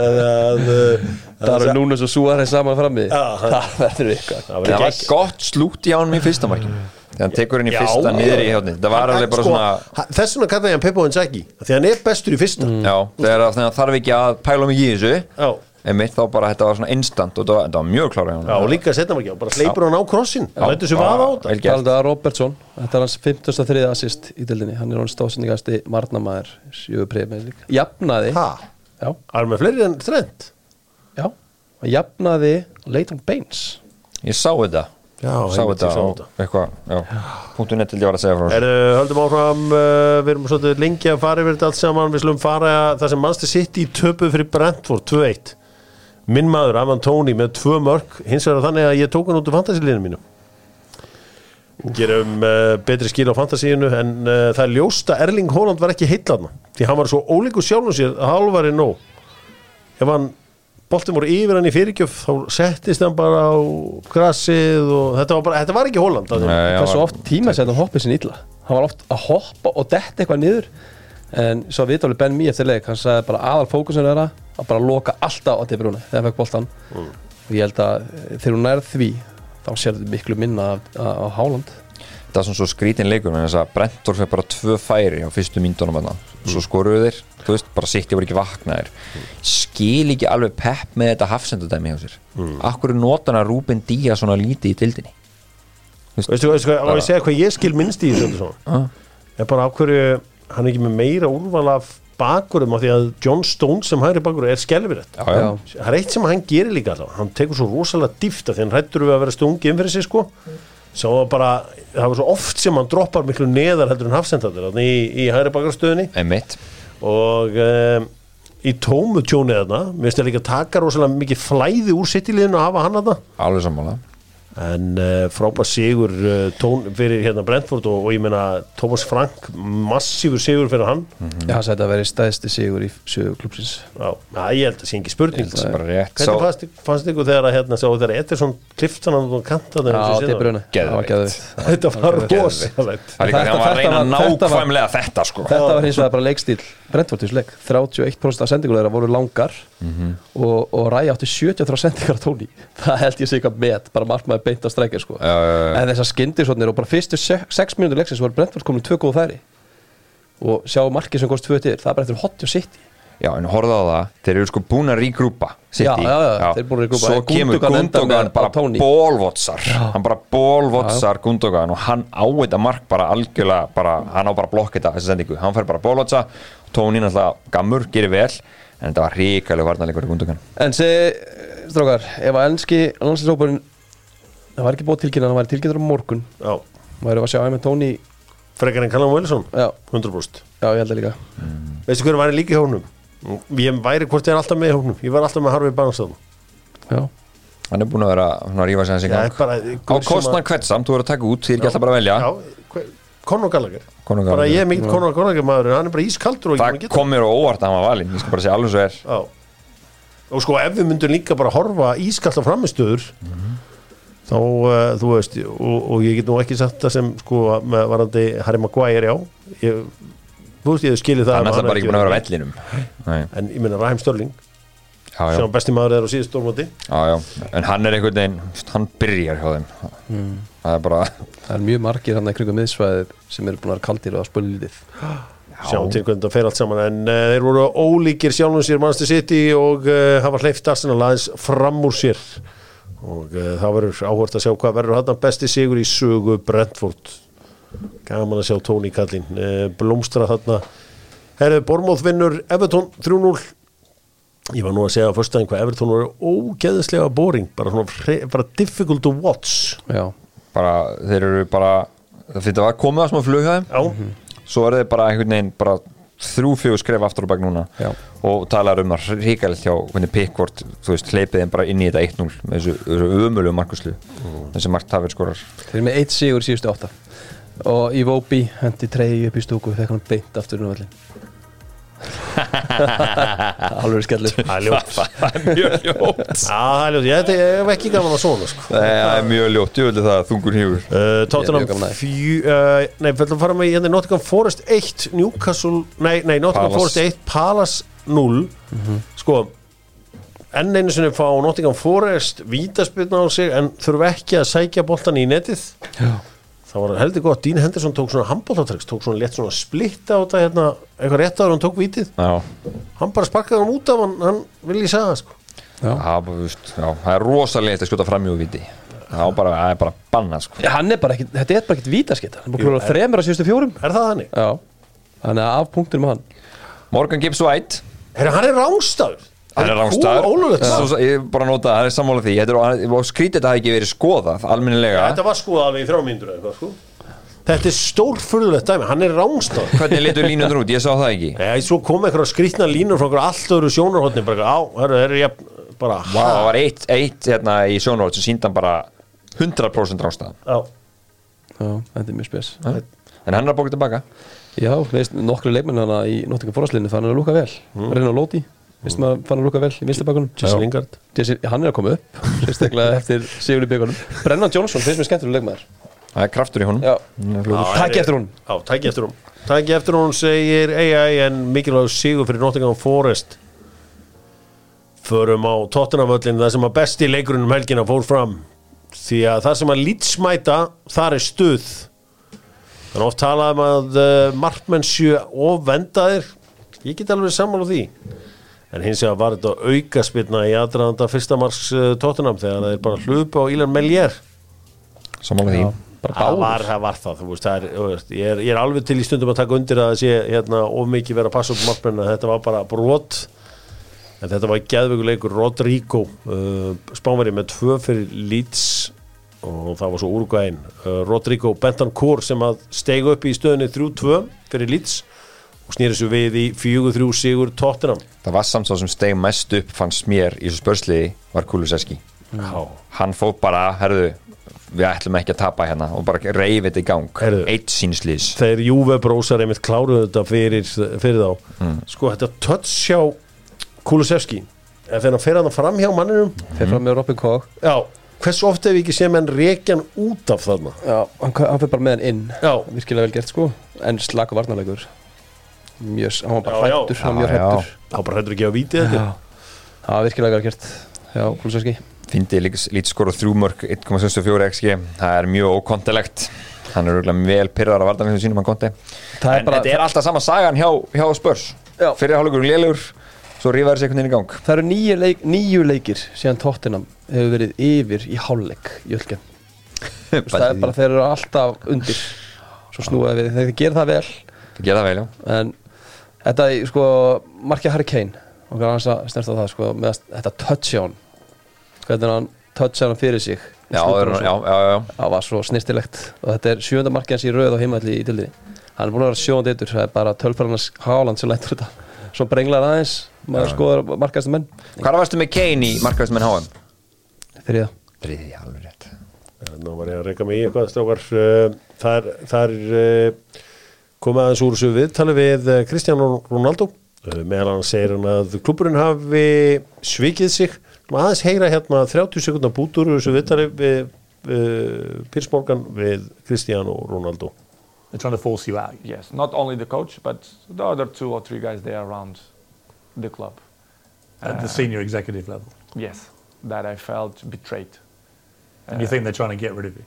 uh, það eru núna svo súar þeir saman Já, hann- það verður eitthvað. Það Það var gott slút í ánum í fyrsta markinu. Þegar hann tekur henni í Já. fyrsta niður í hjáttni Það var Hann- alveg bara sko, svona hann- þess vegna kallaði hann Peppo Inzaghi því hann er bestur í fyrsta. Já, þegar hann þarf ekki að pæla mikið í þessu Já. Einmitt þá bara þetta var svona instant og þetta var, var mjög klára Já, og líka setna var ekki, bara sleipur hann á krossin Já, hann lætur sér bara vaða á þetta. vel gert. Talandi að Robertson, þetta er hans 53. assist í dildinni, hann er hann stóðsendingasti marnamaður sjöu premið líka Jafnaði, ha, já, það er með fleiri en þrend já hann jafnaði Leighton Baines. Ég sá þetta Sá þetta á eitthvað punktu nett til ég var að segja frá þessu Er, höldum áfram, uh, við erum svolítið lengi að fara yfir þetta allt saman, við slum fara það sem Manchester City töpuð fyrir Brentford 2-1 minn maður, Avan Tóni með tvö mörg, hins vegar þannig að ég tók hann út úr fantasílinu mínu gerum uh, betri skil á fantasíinu en uh, það er ljóst að Erling Haaland var ekki heitlaðna því hann var svo ólíku sjálfum sér að hálfari nóg. Ef hann boltin voru yfir hann í fyrirgjöf þá settist hann bara á grassið og þetta var, bara, þetta var ekki Haaland það- var- oft tíma setja hann hoppið sinni illa. Hann var oft að hoppa og detta eitthvað niður. En svo við tóli Ben Mee eftir leik Hann sagði bara aðal fókusin er að Að bara loka alltaf á De Bruyne Þegar hann fekk boltan Og ég held að eh, þegar hún nærð því Þá sér þetta miklu minna af Háland Það er svona svo skrítin leikur en þess að Brentor fyrir bara tvö færi á fyrstu myndunum þarna. svo skoruðu þeir, þú veist, bara sitt ég voru ekki vaknaðir. Skil ekki alveg pepp með þetta hafsendudæmi hjá sér. Akkur er notana Rúben Díaz svona lítið í tildinni Veistu, veistu hvað, á ég segja hvað ég skil minnst í þessu svona er bara hverju hann er ekki með meira úrval af bakurum af því að John Stone sem hægri bakur er. Já. það er eitt sem hann gerir líka alltaf. Hann tekur svo rosalega dýft af því hann hættur við að vera stungi inn fyrir sig sko svo var bara, það var svo oft sem hann droppar miklu neðar heldur en hafsendadur í, í hægri bakarstöðunni einmitt. Og um, í tómu tjónið þarna mér finnst það líka að taka rosalega mikið flæði úr sittiliðinu að hafa hann þarna. Alveg sammála en uh, frábær sigur uh, tón fyrir hérna Brentford og, og ég meina Thomas Frank, massífur sigur fyrir hann. Já, hann sagði að það veri stæðsti sigur í sögu klubsins Já, na, ég held að sé ekki spurning. Það er bara rétt. Hvernig fannst, fannst ykkur þegar að hérna sá þegar Ederson klift hann á kanta Já, þetta er bruna Það. Þetta var rosalegt. Það er Þetta- hann var að reyna nákvæmlega þetta sko. Þetta var hins vegar bara leikstíl Brentford leik 31% af sendingulegra voru langar og, og Ræja átti 73 sendingar á tóni <laughs> það held ég sig eitthvað met bara markmaður beint á strækja sko. Já, já, já. en þessar skyndisotnir og bara fyrstu 6 mínútur leiksins voru Brentford komin tvö góð færi. Og sjá markið sem kost tvö til það er bara eftir hot og sitt Já, en horfðu á það, þeir eru sko búin að rígrúpa Já, já, já, þeir eru búin að regrúpa. Svo En kemur Gundogan með- bara bólvotsar Hann bara bólvotsar Gundogan og hann á þetta mark bara algjörlega bara, hann á bara að blokka þetta þessi sendingu, hann fær bara bólvotsa Tóni náttúrulega gammur, gerir vel en þetta var ríkalega varnarleikur í Gundogan. En segi, strókar, ef að enski landsinsróparinn það var ekki búið tilkynna, hann var tilkynna á morgun. Já, væri að sjá Æmen Tóni frekar en Callum Wilson? Já, 100% já, ég held að líka. Veistu hverju væri líka í hóknum? Ég væri hvort ég er alltaf með í hóknum Ég var alltaf með Harfi Barnstad já, Hann er búin að vera svona að rífa sig hans í Já, gang bara, Á kostnan hvert samt, þú verður að taka út, því er ekki alltaf bara að velja. Já, hver- Conor Gallagher. Conor Bara ég er mikill Conor Gallagher maður en hann er bara ískaldur og Það kom mér á óvart að hann var valinn, ég skal bara segja alveg svo er. Já. Og sko ef við myndum líka bara horfa ískalt á framistöður þá, uh, þú veist og, og ég get nú ekki sagt það sem sko með varandi Harry Maguire, já. Ég, þú veist, ég hef skilið það Hann er alltaf bara ekki búin að vera vellinum. En ég meina Raheim Störling já, sem besti maður er á síðust stórmóti já, já. En hann er einhvern veginn, hann byrjar hjá þeim Það er bara það er mjög margir hann í kringum miðsvæðið sem eru búin að kaldir og að spölu lítið sjáum til hvernig það fer allt saman en uh, þeir voru ólíkir sjálfum sér Manchester City og uh, hafa hleyft Arsenal aðeins fram úr sér. Og uh, það verður áhvert að sjá hvað verður hann besti sigur í sögu Brentford. Gaman að sjá Tony Kallin uh, blómstra þarna. Herðu Bormóð vinnur Everton 3-0 ég var nú að segja á fyrstæðin hvað Everton voru ógeðislega boring bara, svona, bara difficult to watch. Já, bara, þeir eru bara það fyrir að koma það smá flug hjá þeim. Svo eru þeir bara einhvern veginn bara þrjú fjögur skref aftur á bak núna Já. og talar um að ríkalegt hjá hvernig Pickford, þú veist, hleypið þeim bara inn í þetta 1-0 með þessu, þessu umölu markuslu þessi markt hafið skorar. Þeir eru með eitt sigur í síðustu átta og Iwobi hendi treyju upp í stúku þegar hann beint aftur um völlin <laughs> alveg skellur. Það er ljótt. Það er mjög ljótt. Það er ljótt, ég hef ekki gaman að svona sko. það er mjög ljótt, ég vildi það þungur hýfur uh, er Tottenham fjú, uh, Nei, við ætlum að fara með hérna Nottingham Forest 1 Newcastle, nei, nei Nottingham. Forest 1 Palace 0 Sko enn einu sinni fá Nottingham Forest vítaspilna á sig en þurfa ekki að sækja boltan í netið. Já, það var heldur gott, Dean Henderson tók svona handbóltatreks, tók svona létt svona splitta á þetta hérna, eitthvað rétt áður hann tók vítið. Já, hann bara sparkaði hann út af hann, hann vil ég sagða sko. já. það, bara, já, það er rosalegt að skjóta framjú viti það er bara, það er bara banna sko. Er bara ekkit, þetta er bara ekkit vítaskita hann er að klóra þremur á síðustu fjórum. Er það þannig? já, þannig að af punktur með hann. Morgan Gibbs White. Herra, hann er rángstafur hann er rángstæður ólulegt Svo- ég bara nota, það er sammála því. Er, skrítið þetta hafi ekki verið skoðað almennilega, Þetta var sko alveg í þrjá mínútur eða eitthvað sko. Þetta er stórfurðulegt dæmi, hann er rángstafur hvernig litur línundur út, ég sá það ekki. Nei, svo kom eitthvað skrýtna línur frá einhverju allt öðru sjónarhóttni bara, á, herru, herru, ég bara, Vá, það var eitt, eitt hérna í sjónrót sem síndan bara 100% rástað Já, já, þetta er mjög spes. En hann er að bóka tilbaka. Já, veist, nokkru leikmenn hana í Nottingham Forestlinni fann hann að lúka vel. Mm. Reyna Lóti, veist maður fann að lúka vel í vinstlibakunum Jesse Lingard. Jesse, hann er að koma upp sérstaklega eftir sigur í byggunum Brennan Johnson finnst mér skemmtilega leikmaður. Það er kraftur í honum. Er takk eftir hún tæki eftir hún Tæki eftir hún segir AI en mikilvæg sigur fyrir Nottingham Forest. Förum á Tottenhamöllin það sem að besti leikurinn um helgina fór fram. Því að það sem að lýtsmæta þar er stuð. Þannig oft talað um að uh, markmenn sjö og vendaðir ég get alveg sammála því en hins vegar var þetta auka spilna í aðdraðanda fyrsta marks uh, Tottenham þegar það er bara hlupa á Ílan Mellier sammála því. Það var, það var það, þú veist, það er, veist ég, er, ég er alveg til í stundum að taka undir að það sé hérna, of mikið vera að passa upp markmenn þetta var bara brot. En þetta var geðvögguleikur Rodrigo uh, spánveri með tvö fyrir Leeds og það var svo úrgæðin uh, Rodrigo Bentancourt sem að steiga upp í stöðunni 3-2 fyrir Leeds og snýri svo við í 4-3 sigur Tottenham. Það var samt svo sem steg mest upp fannst mér í þessu spörsliði var Kulusevski. Já. Hann fóð bara, herðu við ætlum ekki að tapa hérna og bara reyfi þetta í gang. Heyrðu. Eitt sínsliðs þeir Juve brósar einmitt kláruðu þetta fyrir, fyrir þá. Mm. sko þetta hjá Kulusevski. Ef þeir hann fer hann fram hjá manninum. Fyrir fram með Robin Koch. Já, hversu oft hefur ekki séð menn rekjan út af þarna? Já, hann, hann fyrir bara með hann inn. Já, Virkilega vel gert sko. En slaka varnarleikur Mjög, hann var bara hrættur Hann var bara hættur að víti þetta Já, það var virkilega gert Já, Kulusevski. Fyndi lítið skor á þrjú mörg 1,64 xg Það er mjög ókontilegt Hann er örgulega vel pyrrar að vartanlega sínum hann konti Það En bara- þetta er alltaf sama sagan hjá, hjá Spurs. Já. Fyrir hálfleikur lélugur Svo rífaður sér einhvern veginn í gang. Það eru nýju, leik, nýju leikir síðan Tottenham hefur verið yfir í hálfleik í Ölgen <laughs> Það er bara þeir eru alltaf undir. Svo snúaði við, þeir gera það vel. Gera það vel, já. En þetta, sko, markið Harry Kane. Og hvað hans að snerta það, sko með þetta touchdown. Hvernig hann touchdown fyrir sig Já, já, og já, já. Það var svo snirtilegt og þetta er sjönda markið hans í röð á heimalli í dildinni Hann er búin að vera sjónd eittur, það er bara tölfræðarnas Haaland sem lætur þetta. Svo brenglar aðeins, maður skoðar markaðstu menn. Hvað varstu með Kane í markaðistum en HM? Fyrir það Þriði, alveg rétt. Nú var ég að reyka mig í eitthvað strákar. Uh, þar, þar uh, komið aðeins úr þessu viðtali við uh, Cristiano Ronaldo uh, meðal hann segir hann að klúburinn hafi svikið sig aðeins heyra hérna 30 sekundar bútur úr þessu viðtali við uh, Piers Morgan við Cristiano Ronaldo They're trying to force you out. Yes, not only the coach, but the other two or three guys there around the club. At Uh, the senior executive level. Yes, that I felt betrayed. And you think they're trying to get rid of you?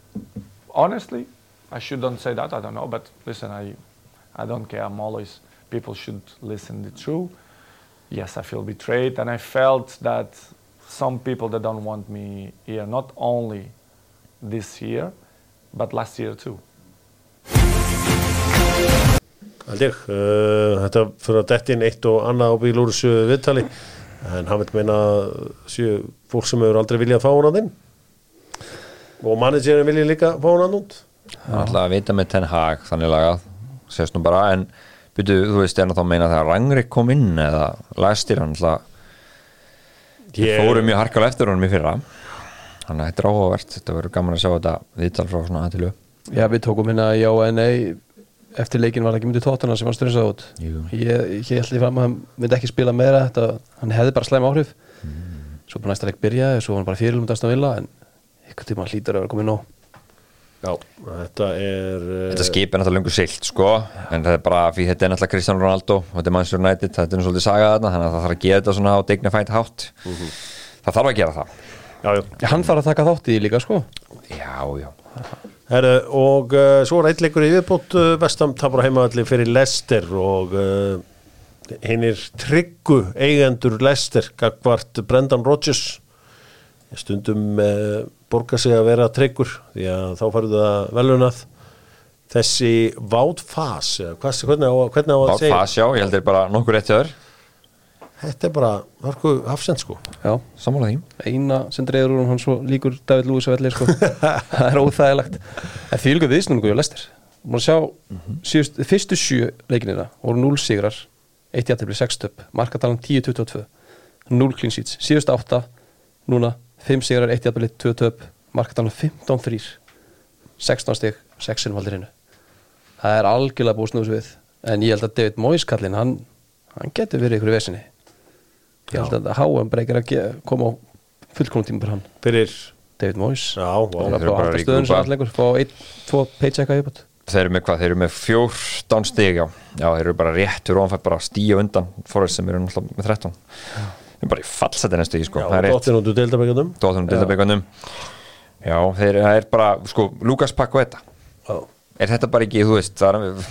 Honestly, I shouldn't say that. I don't know, but listen, I, I don't care. I'm always people should listen the truth. Yes, I feel betrayed, and I felt that some people that don't want me here, not only this year, but last year too. held ég uh, þetta fyrir að detti inn eitt og annað á bíl úr þessu viðtali en hann vil meina að séu fólk sem hefur aldrei viljað fá hann að inn og managerin vilja líka fá hann að út Það er alltaf að vita með Ten Hag þannig lagað, sést nú bara en byrju, þú veist, er það þá að meina þegar Rangrik kom inn eða læstir hann alltaf? Ég fóru mjög harkal eftir honum í fyrra. Þannig að þetta er áhugavert. Þetta verður gaman að sjá þetta viðtal frá svona aðtilu Já, við tókum hérna já en nei eftir leikin var það ekki myndið tóttina sem hann stressað út. Jú. ég, ég held því fram að hann myndi ekki spila meira þetta, hann hefði bara slæm áhrif. Svo bara næsta leik byrjaði, svo var hann bara fyrirlum dæst að vilja en ykkur tíma hlýtur að vera komið nóg Já, þetta er uh, Þetta skip er náttúrulega lengur silt sko. En það er bara, því þetta er náttúrulega Cristiano Ronaldo og Þetta er Manchester United, þetta er nú svolítið sagað þarna Þannig að það þarf að gera þetta svona á dignified hátt. Það þarf að gera það. Já, já. Hann þarf að taka þátt í því líka sko. Já, já. Herru, og uh, svo er eitt leikur í viðbútt uh, Vestam tapur á heimavalli fyrir Lester og uh, hinnir tryggu eigendur Lester gagvart Brendan Rodgers. Stundum uh, borga sig að vera tryggur því að þá farið það velunað þessi hvað, hvernig á, hvernig á að segja? Fasjá, ég held er bara nokkur hjá þér. Þetta er bara harku hafsend sko. Já, Sammála því. Eina sem dreifur úr hann svo líkur David Lewis að velli sko. <laughs> það er óþægilegt. En því líka viðsnungu í Lester að sjá síðust, fyrstu sjö leikinina voru 0 sigrar 1 jættibli 6 töp markatalan 10-22 0 clean sheets, síðust 8 núna 5 sigrar 1 jættibli 2 töp. Markatalan 15-3 16 stig 6 sinum valdir hinnu það er algjörlega búið snús við. En ég held að David Moyes kallinn hann, hann getur verið ykkur í vesinni. Ég held að HM breykir að koma á fullkonum tíma fyrir hann. Fyrir, David Moyes. Já, Það er bara að stöðun sem grúpa. allengur fá einn, tvo paychecka í bútt Þeir eru með hvað, þeir eru með 14 stig já. já, þeir eru bara réttur og hann fær bara stíu undan Forrest sem eru náttúrulega með 13 Þeir eru bara í fallseti næstu í sko. Það dottir út úr deildabækjandum dóttunum dildabækundum Já, þeir, það er bara, sko, Lukas Paqueta. Er þetta bara ekki, þú veist, það er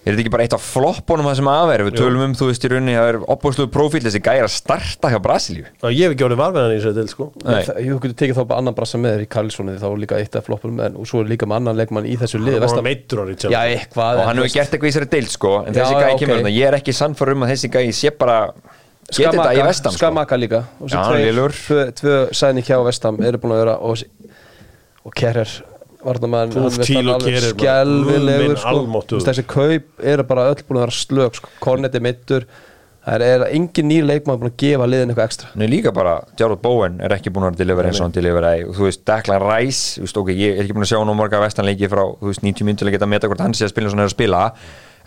Er þetta ekki bara eitt af floppunum það sem aðverð Við tölum um, þú veist, í rauninni Það er opbúsluðu prófíl þessi gæri að starta hjá Brasilíu. Já, Ég hef ekki orðið varfiðan í þessu til sko. Nei. Það- Jú, þú tekið þá bara annan brassa með þér í Karlssoni þá er líka eitt af floppunum en, og svo er líka með annan leikmann í þessu liði Hann var meittur á Richard Já, eitthvað Og hann hefur gert eitthvað í þessari deild, sko. En Já, þessi já, gæi ok. kemur Ég er ekki sannfæður um að þessi gæi sé bara Geti þetta í Skamaka- vestam, sko Skamaka líka og lélegur. tvö, tvö sæni hjá vestam eru búin að vera og, og Kerrer maður. skjálfilegur sko. þessi kaup eru bara öll búin að vera slög sko. Kornet er mittur það er engin nýr leikmann búin að gefa liðin eitthvað ekstra er líka bara, Jarrod Bowen er ekki búin að delivera eins og hann deliveraði og þú veist, Declan Rice, þú veist, ok, ég er ekki búin að sjá nú marga vestanleiki frá, þú veist, 90 minntur að geta að meta hvort hann sé að spila eins og hann er að spila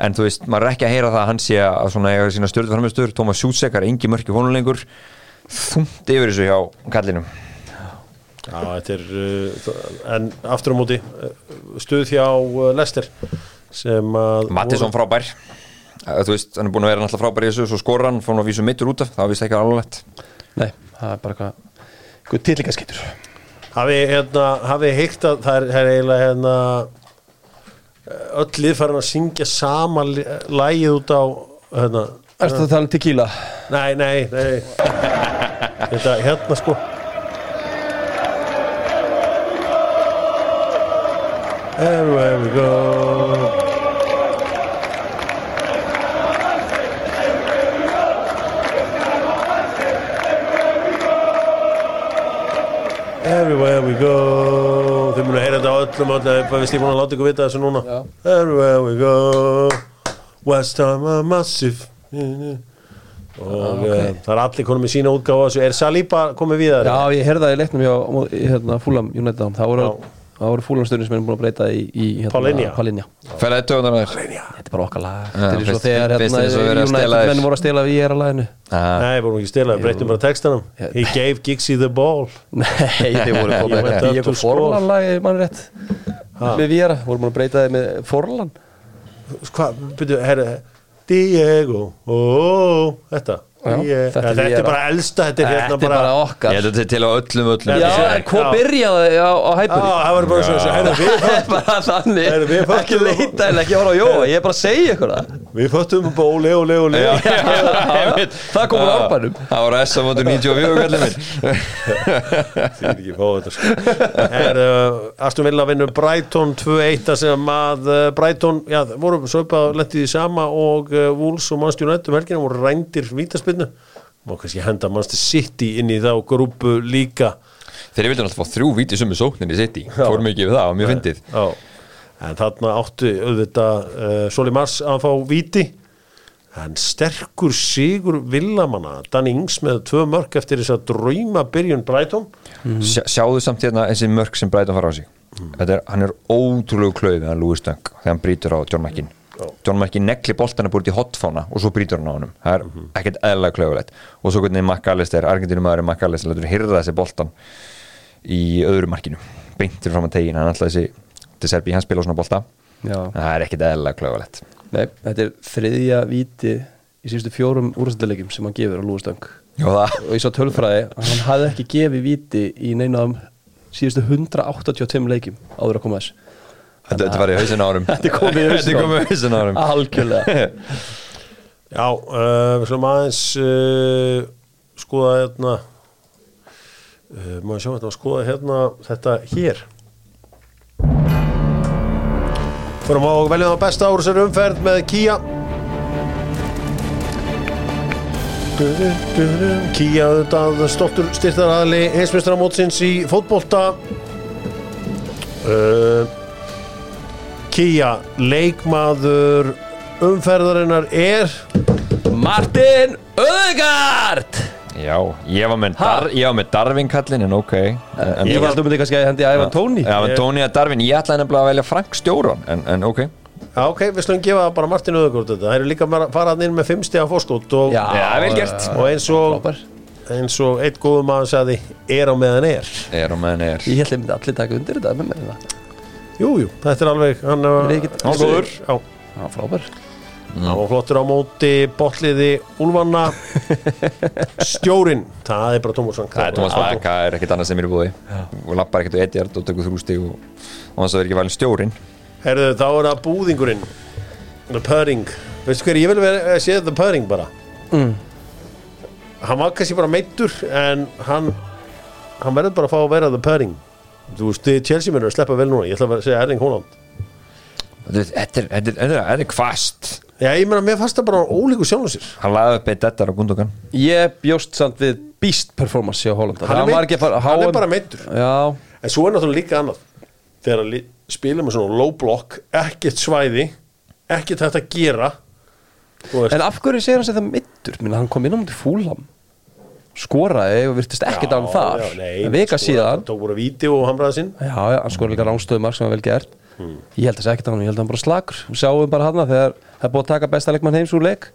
en þú veist, maður er ekki að heyra það að hann sé að svona eiga sína stjórnum framistur, Thomas Sjútsek er engi mörki hónulengur þungt yfir þessu hjá kallinum. Já, þetta er uh, en aftur á móti uh, stuð hjá uh, Lester sem að Mattisson frábær. Eh, þú veist, hann er búin að vera náttúrulega frábær í þessu svo skora hann, fór hann að vísu mittur út af það vist ekki alveg Nei, það er bara eitthvað eitthvað tilíkaskittur hafi, hérna, hafi heikt að það er, það er eiginlega hérna öll lið farin að syngja sama lagið út á hérna, að tala um tequila? nei, nei, nei. Þetta hérna sko. Everywhere we go. Everywhere we go öllum Hvað veist ég búin að láta ykkur vita þessu núna Já. Everywhere we go West Ham are massive Og ok. okay. það er allir konum með sína útgáfa þessu Er Saliba komið við? Já, ég heyrði það í leiknum hjá í, hérna, Fúlam United það voru, Já. Það voru Fúlamstöðin sem er búin að breyta í, í hérna, Paulinho. Paulinho. Fælaði töðunar þær Þetta er bara okkar lag. Þetta er eins og þegar hérna, að stela United menn voru að stela við ég er að laginu Nei, vorum ekki stila, breytum bara textanum. He gave Giggsy the ball. Nei, þeir voru Ég up í to eitthvað score. Forlan lagi mann rétt. Með Viera, voru búin að breyta þið með Forlan. Hvað, byrju, herri Diego, ó, þetta Diego. þetta er Þetta er bara elsta, þetta er hérna er bara Ég okkar að þetta er til á öllum öllum Já, hvað byrjaði á, á Já, hæpuri? það var bara svona, <laughs> Það er bara Ekki leita en ekki að fara á jóa Ég er bara að segja ykkur það. Við föttum á ole, ole, ole. Já, Það kom úr árbænum Það var S á móti 94 kallið minn. <laughs> Þið er ekki þetta sko. Aston Villa vinnur Brighton 2-1 að sem að uh, Brighton, já, voru svo upp að lendi því sama og uh, Wolves og Manchester United um helgina voru rændir vítaspinnu Má kannski henda Manchester City inn í þá grúpu líka. Þeir vildu alltaf fá þrjú víti summi sóknir í City. Fór mikið við það, var mjög fyndið. En þarna áttu auðvitað uh, Soli Mars að fá víti. En sterkur sigur villamanna, Danny Ings með tvö mörg eftir þess að drauma byrjun Brighton Sjá, Sjáðu samt hérna þessi mörk sem Brighton fara á sig. Þetta er, Hann er ótrúlegu klauð með Lúi Stöng þegar hann brýtur á John McKinn John McKinn negli boltana búið í hotfána og svo brýtur hann á honum. Það er ekkert eðlega klaufulegt og svo hvernig McAllister, Argentínum maður McAllister letur hyrða þessi boltan í öðru markinu, beintir fram að tegin hann alltaf þessi, til Serbi, hann spila á svona bolta. Já. það er ekkert eðlega klaufulegt Nei, þetta er þriðja víti í síðustu fjórum úrstæðleikim sem hann gefur á Lúastöng og ég sá tölfræði að hann hafði ekki gefið víti í neina af síðustu 182 leikim áður að koma þess Þetta, var í hausin árum <laughs> Þetta komið í <laughs> á hausin árum algjörlega. <laughs> Já, uh, við slum aðeins uh, skoða hérna uh, maður sjá þetta skoða hérna þetta hér. Förum á veljum það besta ára sér umferð með Kia Kia auðvitað stoltur styrtaraðli heimsmeistaramótsins í fótbolta. Uh, Kia leikmaður umferðarinnar er Martin Öðegard Já, ég var með, dar, ég var með Darvin kallin en ok. En, Ég var myndi kannski að hendi Ævan Tóni. Men Tony að Darvin, ég ætlaði nefnilega að velja Frank Stjóran en, en ok. Já, ok, við slum gefa bara Martin Öðugort þetta. Það eru líka að fara hann inn með fimm stiga fórskót og, Já, vel gert. og eins og eins og eitt góðum maður sagði er á meðan er. Er á meðan er. Ég held að myndi allir taka undir þetta með mér það Jú, jú, þetta er alveg hann, uh, Er. Já, Já, frábær. Var flottur á móti botliði Úlfanna. <laughs> Stjórin, það er bara Tómasson Það er Thomas Vaka, er ekkert annað sem er í búði og lappar ekkert á Edjard og tekur þrústi og, og hans vera ekki valin stjórin Herðu, þá er það búðingurinn. The Purring Veistu hver ég vil vera að sé The Purring bara. Mm. Hann var kannski bara meittur En hann Hann verður bara að fá að vera The Purring Þú veist, þið Chelsea munur að sleppa vel núna. Ég ætla að segja Erling Haaland. Þetta er- er- er- kvast Já, ég meina, mér fannst það bara ólíku sjálfum sér. Hann laði upp eitt þetta á Gundogan. Ég bjóst samt við beast performance hjá Holland Hann er, ekki að fara hann er bara meittur Já, En svo er náttúrulega líka annað. Þegar hann spila með svona low block Ekkert svæði Ekkert þetta að gera. En af hverju segir hann sér það mittur Minna, hann kom inn á mútið fúlam skoraði og virtist ekkert hann þar. en vika síðan Tók voru víti og hamraði sinn. Já, já, hann skoraði líka rángstöðumar sem var vel gert. Hmm. Ég held að segja ekkert á hann, ég held að hann bara slakur. Við sjáum bara hann þegar það er búið að taka besta leikmann heims úr leik.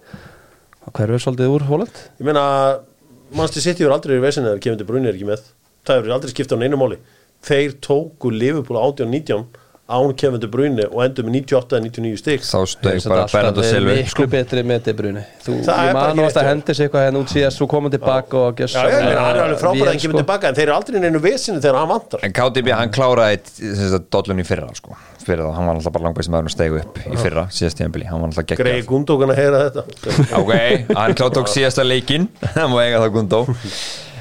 Hverfið svolítið úr Holland? Ég meina, mannstu sitt yfir aldrei í vesinu þegar Kevin De Bruyne er ekki með. Það hefur aldrei skipt á neinu máli. Þeir tóku Liverpool 18-19 án Kevin De Bruyne og endur með 98-99 stig. Þá stöð bara Bernardo Silva upp, Miklu sko. betri með De Bruyne Þú, Það ég bara man ekki ást að hendi sig eitthvað henn út síðast Svo komum tilbaka og Já, já, meina, hann er alveg frábæra en Vél, kemur sko. tilbaka en þeir eru aldrei í neinu vesinu þegar hann vantar. En KDB hann kláraði sem sagt, dollun í fyrra sko. fyrir það, hann var alltaf bara langbæst með að stegu upp í fyrra, síðast hann var alltaf Gregi geggjað Gundókan að heyra þetta. Ok, hann klá tók síðasta leikinn. <laughs> Hann má eiga það Gundó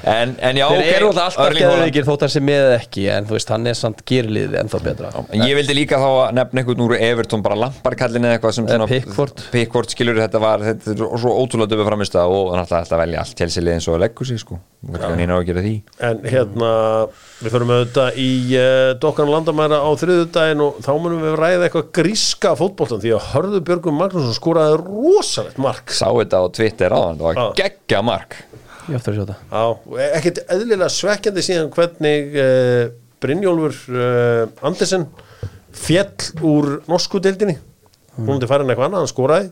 en, en já, Þeir ok, eru alltaf alltaf þótt hann sé með ekki En þú veist, hann er samt gýrliðið ennþá betra. En ég vildi líka þá að nefna einhvern úr Everton bara lamparkallin eða eitthvað sem Pickford. Pickford skilur þetta var þetta er svo ótrúlega döfu framist og hann ætlaði alltaf að velja allt telsili eins og að leggur sig sko. Hann á að gera því. En hérna, við förum auðvitað í uh, Dokkan Landamæra á þriðudaginn og þá munum við ræða eitthvað gríska fótboltan því að Hörður Björgum Magnússon skoraði rosalegt mark. Sá þetta á Twitter á hann, það var Já. geggja mark Ég ofta að sjá það. Já, og ekkert eðlilega svekkjandi síðan hvernig uh, Brynjólfur uh, Andersen fjell úr norsku deildinni. Hún hundi farin eitthvað annað, hann skoraði.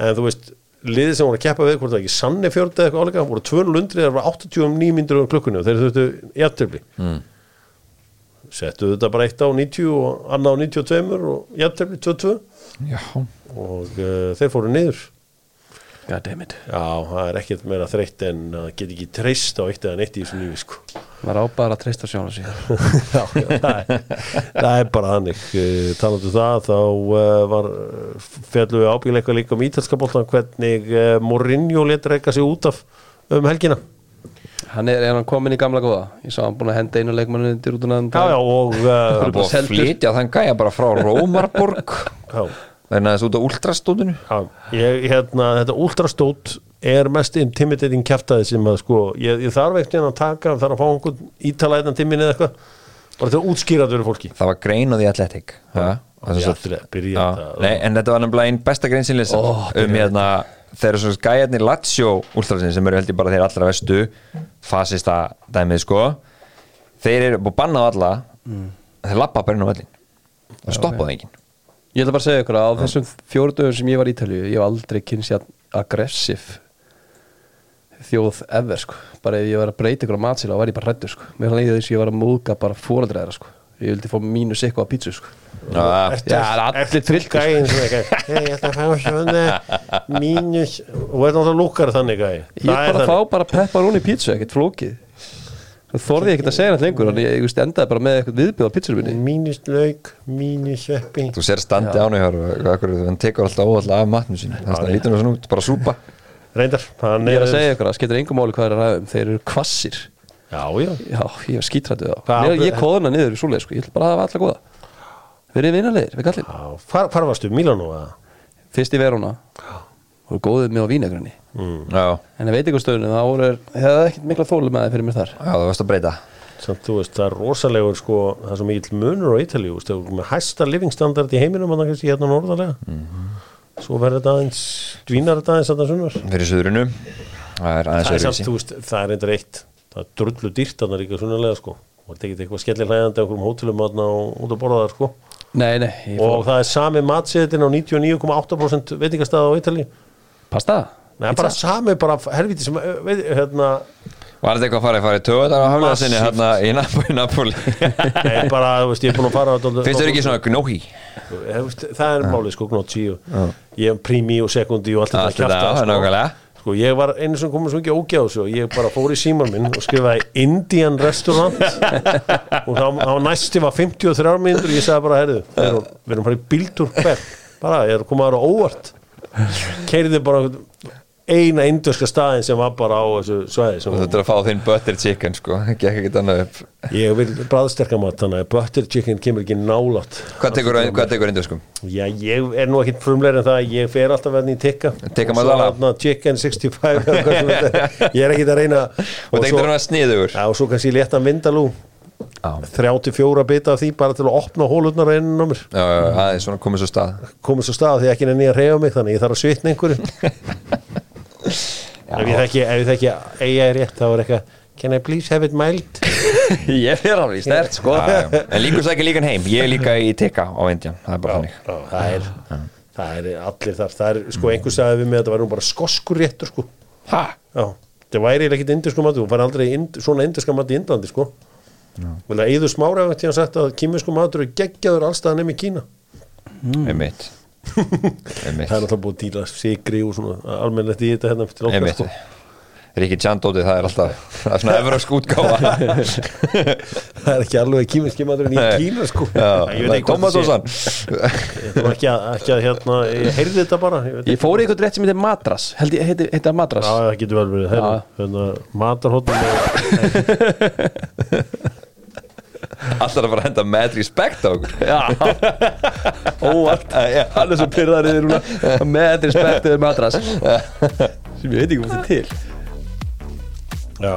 En þú veist, liðið sem voru að keppa við hvort það ekki sanni fjörði eða eitthvað áleika voru 200 lundri, það var 89 myndir á klukkunni og þeir þurftu jættöfli mm. settu þetta bara eitt á 90 og annað á 92 og jættöfli 22 já, og uh, þeir fóru niður God damn it Já, það er ekkert meira þreytt en að geta ekki treyst á eitt eða neitt í þessu lífi sko. Var á bara að treysta sjónu sig <laughs> já, það, er, það er bara þannig. Uh, talandu það þá uh, var ábyggilega eitthvað líka um ítalska boltan hvernig uh, Mourinho let reyka sig út af um helgina. Hann er, er hann komin í gamla góða? Ég sá hann búin að henda einu leikmannu til út um já, já, og það uh, er búið að flytja þann gæja bara frá Rómarborg. Já, þannig að þessu út á ég, hérna, þetta ultrastót er mest intimidating kjaftaði sem að sko, ég, ég þarf ekkert að taka þarf að fá einhvern ítalæðan timmin eða eitthvað bara þetta fyrir fólki. Það var grein á því nei, en þetta var nefnilega einn besta grein sinni Ó, um hérna þeir eru svona gæjarnir Lazio últrasin sem eru held ég bara þeir allra vestu fasista dæmið sko þeir eru búið bannað alla. Þeir lappa bara inn á vellin það stoppaði enginn Ég ætla bara að segja ykkur að á þessum fjóru dögum sem ég var í Ítalíu ég hef aldrei kynst ég aggressiv þjóð ever sko. Bara ef ég var að breyta ykkur á matsíla þá var ég bara hrættur sko. Mér leiði þess að ég var að múðga bara fóreldræðra sko. Ég vildi fá mínus eitthvað á pítsu sko. Já, það er allir ertu trilltir, sko. gæinn sem eitthvað, "Hey, ég ætla að fá svona mínus og er náttúrulega lúkar þannig gæi. Ég bara fá bara pepperoni pítsu ekkert flókið þú þorði ég ekkert að segja nætt lengur en ég, ég endaði bara með eitthvað viðbjöð á pítsunum minni mínus lauk, mínus sveppi þú sér standi ánu hér hann tekur alltaf óallega af matnum sín þannig að lítur hann svona út, bara súpa. Reyndar, ég er að segja ykkur að skiptir engum máli hvað er að ræða um. Þeir eru kvassir já, já, já, ég var skítrættu Hvað það ábyrgð- ég kóðuna niður í súleið sko. Ég ætla bara að hafa alla góða. Verið vinarlegir við kallin já hvar, varstu, Milano fyrst í Verona og góðið með á vínagrunni já, en ég veit ykkur stöðunum það voru hefði ekkert mikla þólu með það fyrir mér þar. Já, það varst að breyta. Samt þú veist, það er rosalegur sko, það er svo mikill munur á það er með hæsta living standard í heiminum þannig kannski hérna norðarlega. Svo verður þetta aðeins, dvínar þetta aðeins þetta sunnar. Fyrir suðrinu. Það er það er samt, þú veist, það er endur eitt það er drullu dýrt þarna líka sunnarlega sko. Og það er ekki eitthvað skellir hlæðandi á einhverjum hótelum og út að borða það sko. Nei, nei, og fór það er sami matsiðin á 99,8% veitingastæða á Ítalíu pasta? Nei, bara sami, bara helviti sem eh, veit, hérna, var þetta eitthvað að fara í töðar á haflega sinni Massíft. hérna í Napoli, <laughs> nei, bara, þú veist, ég er búin að fara á finnst þau ekki svona gnóhi það er málið sko, og ég hef primi og sekundi og allt Allt þetta það er nákvæmlega. sko, ég var einu sem komið svo ekki ógjá þessu og ég bara fór í síman minn og skrifaði Indian Restaurant. <laughs> Og þá, þá næsti var 53 mínútur og ég sagði bara, herðu, við erum- farið bíltúr hver bara, ég er að koma aðra óvart keiriði bara eina indurska staðin sem var bara á þessu svæði þetta er að fá þinn butter chicken sko gekk ekkert annað upp ég vil bræðsterkamat þannig að butter chicken kemur ekki nálátt hvað tekur, hvað tekur induskum? Já, ég er nú ekkit frumleir en það ég fer alltaf verðin í tikka chicken 65 eða hvað sem þetta er. ég er ekkit að reyna og og svo, er hann sniður já, og svo kannski létta vindalú. 34 bita af því bara til að opna hólurnar á ennum á mér Já, já, aðeins svona komið svo stað. Komið svo stað því ekki nenni að reyfa mig þannig ég þarf að svitna einhverju. <laughs> Ef ég þekki ef ég þekki eiga er rétt þá er eitthvað can I please have it mild? <laughs> Ég er alveg stert sko. Já, já. en líkur sækja líkan heim. Ég er líka í tikka á Indian það er bara þannig. Já, það er það er allir þar. Það er sko einhver sagði við mig að þetta var nú bara skoskur réttur sko. Ha? já. Það væri ekkit indisku matu þú fær aldrei ind, svona indiska matu í Indlandi sko vel að Eður Smára hefði tíðan sagt að kýminsku matur er geggjaður allstaðan nefn í Kína. <laughs> Einmitt. Það er náttúrulega búið að díla sigri og svona almennlegt í þetta hérna einmitt. sko. Rikki Tjandóti, það er alltaf það <laughs> er svona evrósk útgáfa. <laughs> Það er ekki alveg kýminski maturinn í Kína sko. Tomatósan Þetta var ekki að, ekki að hérna, ég heyrði þetta bara ég Ég fór í eitthvað rétt sem heitir Madras Held ég heiti, heiti það Madras Já, það getur vel verið. Hérna, matarhóttum Alltaf að fara að henda mad respect á okkur. Já. Óvart. <laughs> Hann er svo pyrðar yfir núna. Með respekt yfir Madras <laughs> Sem ég veit ekki hvað þetta er til. Já.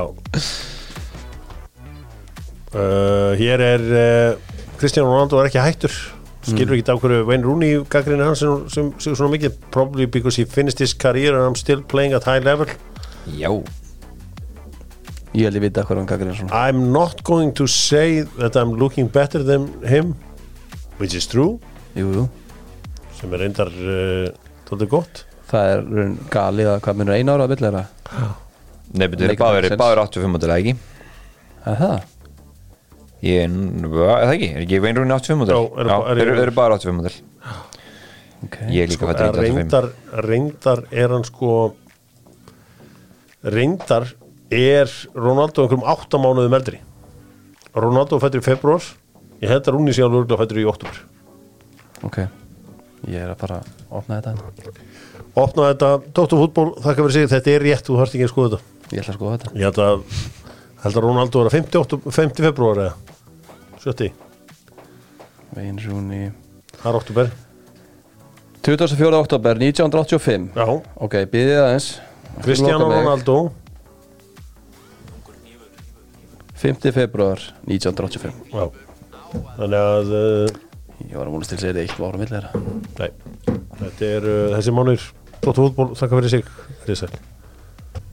Uh, Hér er uh, Kristján Ronaldo er ekki hættur. Skilur ekki á hverju Wayne Rooney gaggrinni hans sem, sem, sem svona mikið. Probably because he finished his career and I'm still playing at high level. Já, Ég held ég vita hvað hann gagir svona I'm not going to say that I'm looking better than him which is true Jú, jú sem er reyndar uh, tótið gott Það er raun galið að hvað munur einu ára að vilja þeirra nefnir Make báður sense. báður 85 mótil, ekki? Er það? Ég er, það ekki? Er ekki Veinrúin 85 mótil? Já, eru eru- eru eru bara 85 mótil Ok Ég er líka sko, fættur 85 reyndar, reyndar er hann sko reyndar er Ronaldo einhverjum áttamánuðum eldri? Ronaldo fættur í februar ég held að Rúni síðan örgulega fættur í oktober Ok. Ég er að fara að opna þetta. Opna þetta, Dóttur fútból, þakka fyrir sig. Þetta er rétt, þú þarft ekki að skoða þetta. Ég ætla að skoða þetta. Ég held að, held að Ronaldo er að 50, oktober, 50 februar eða 70, Wayne Rooney það er oktober 24. oktober 1985 já, Ok, býðið aðeins. Cristiano. Ronaldo 5. februar 1985 já. þannig að uh, Ég var að múlast til að segja þetta eitt ára millir nei, þetta er uh, þessi mánur Dóttur fútból, þakka fyrir sig Rísæl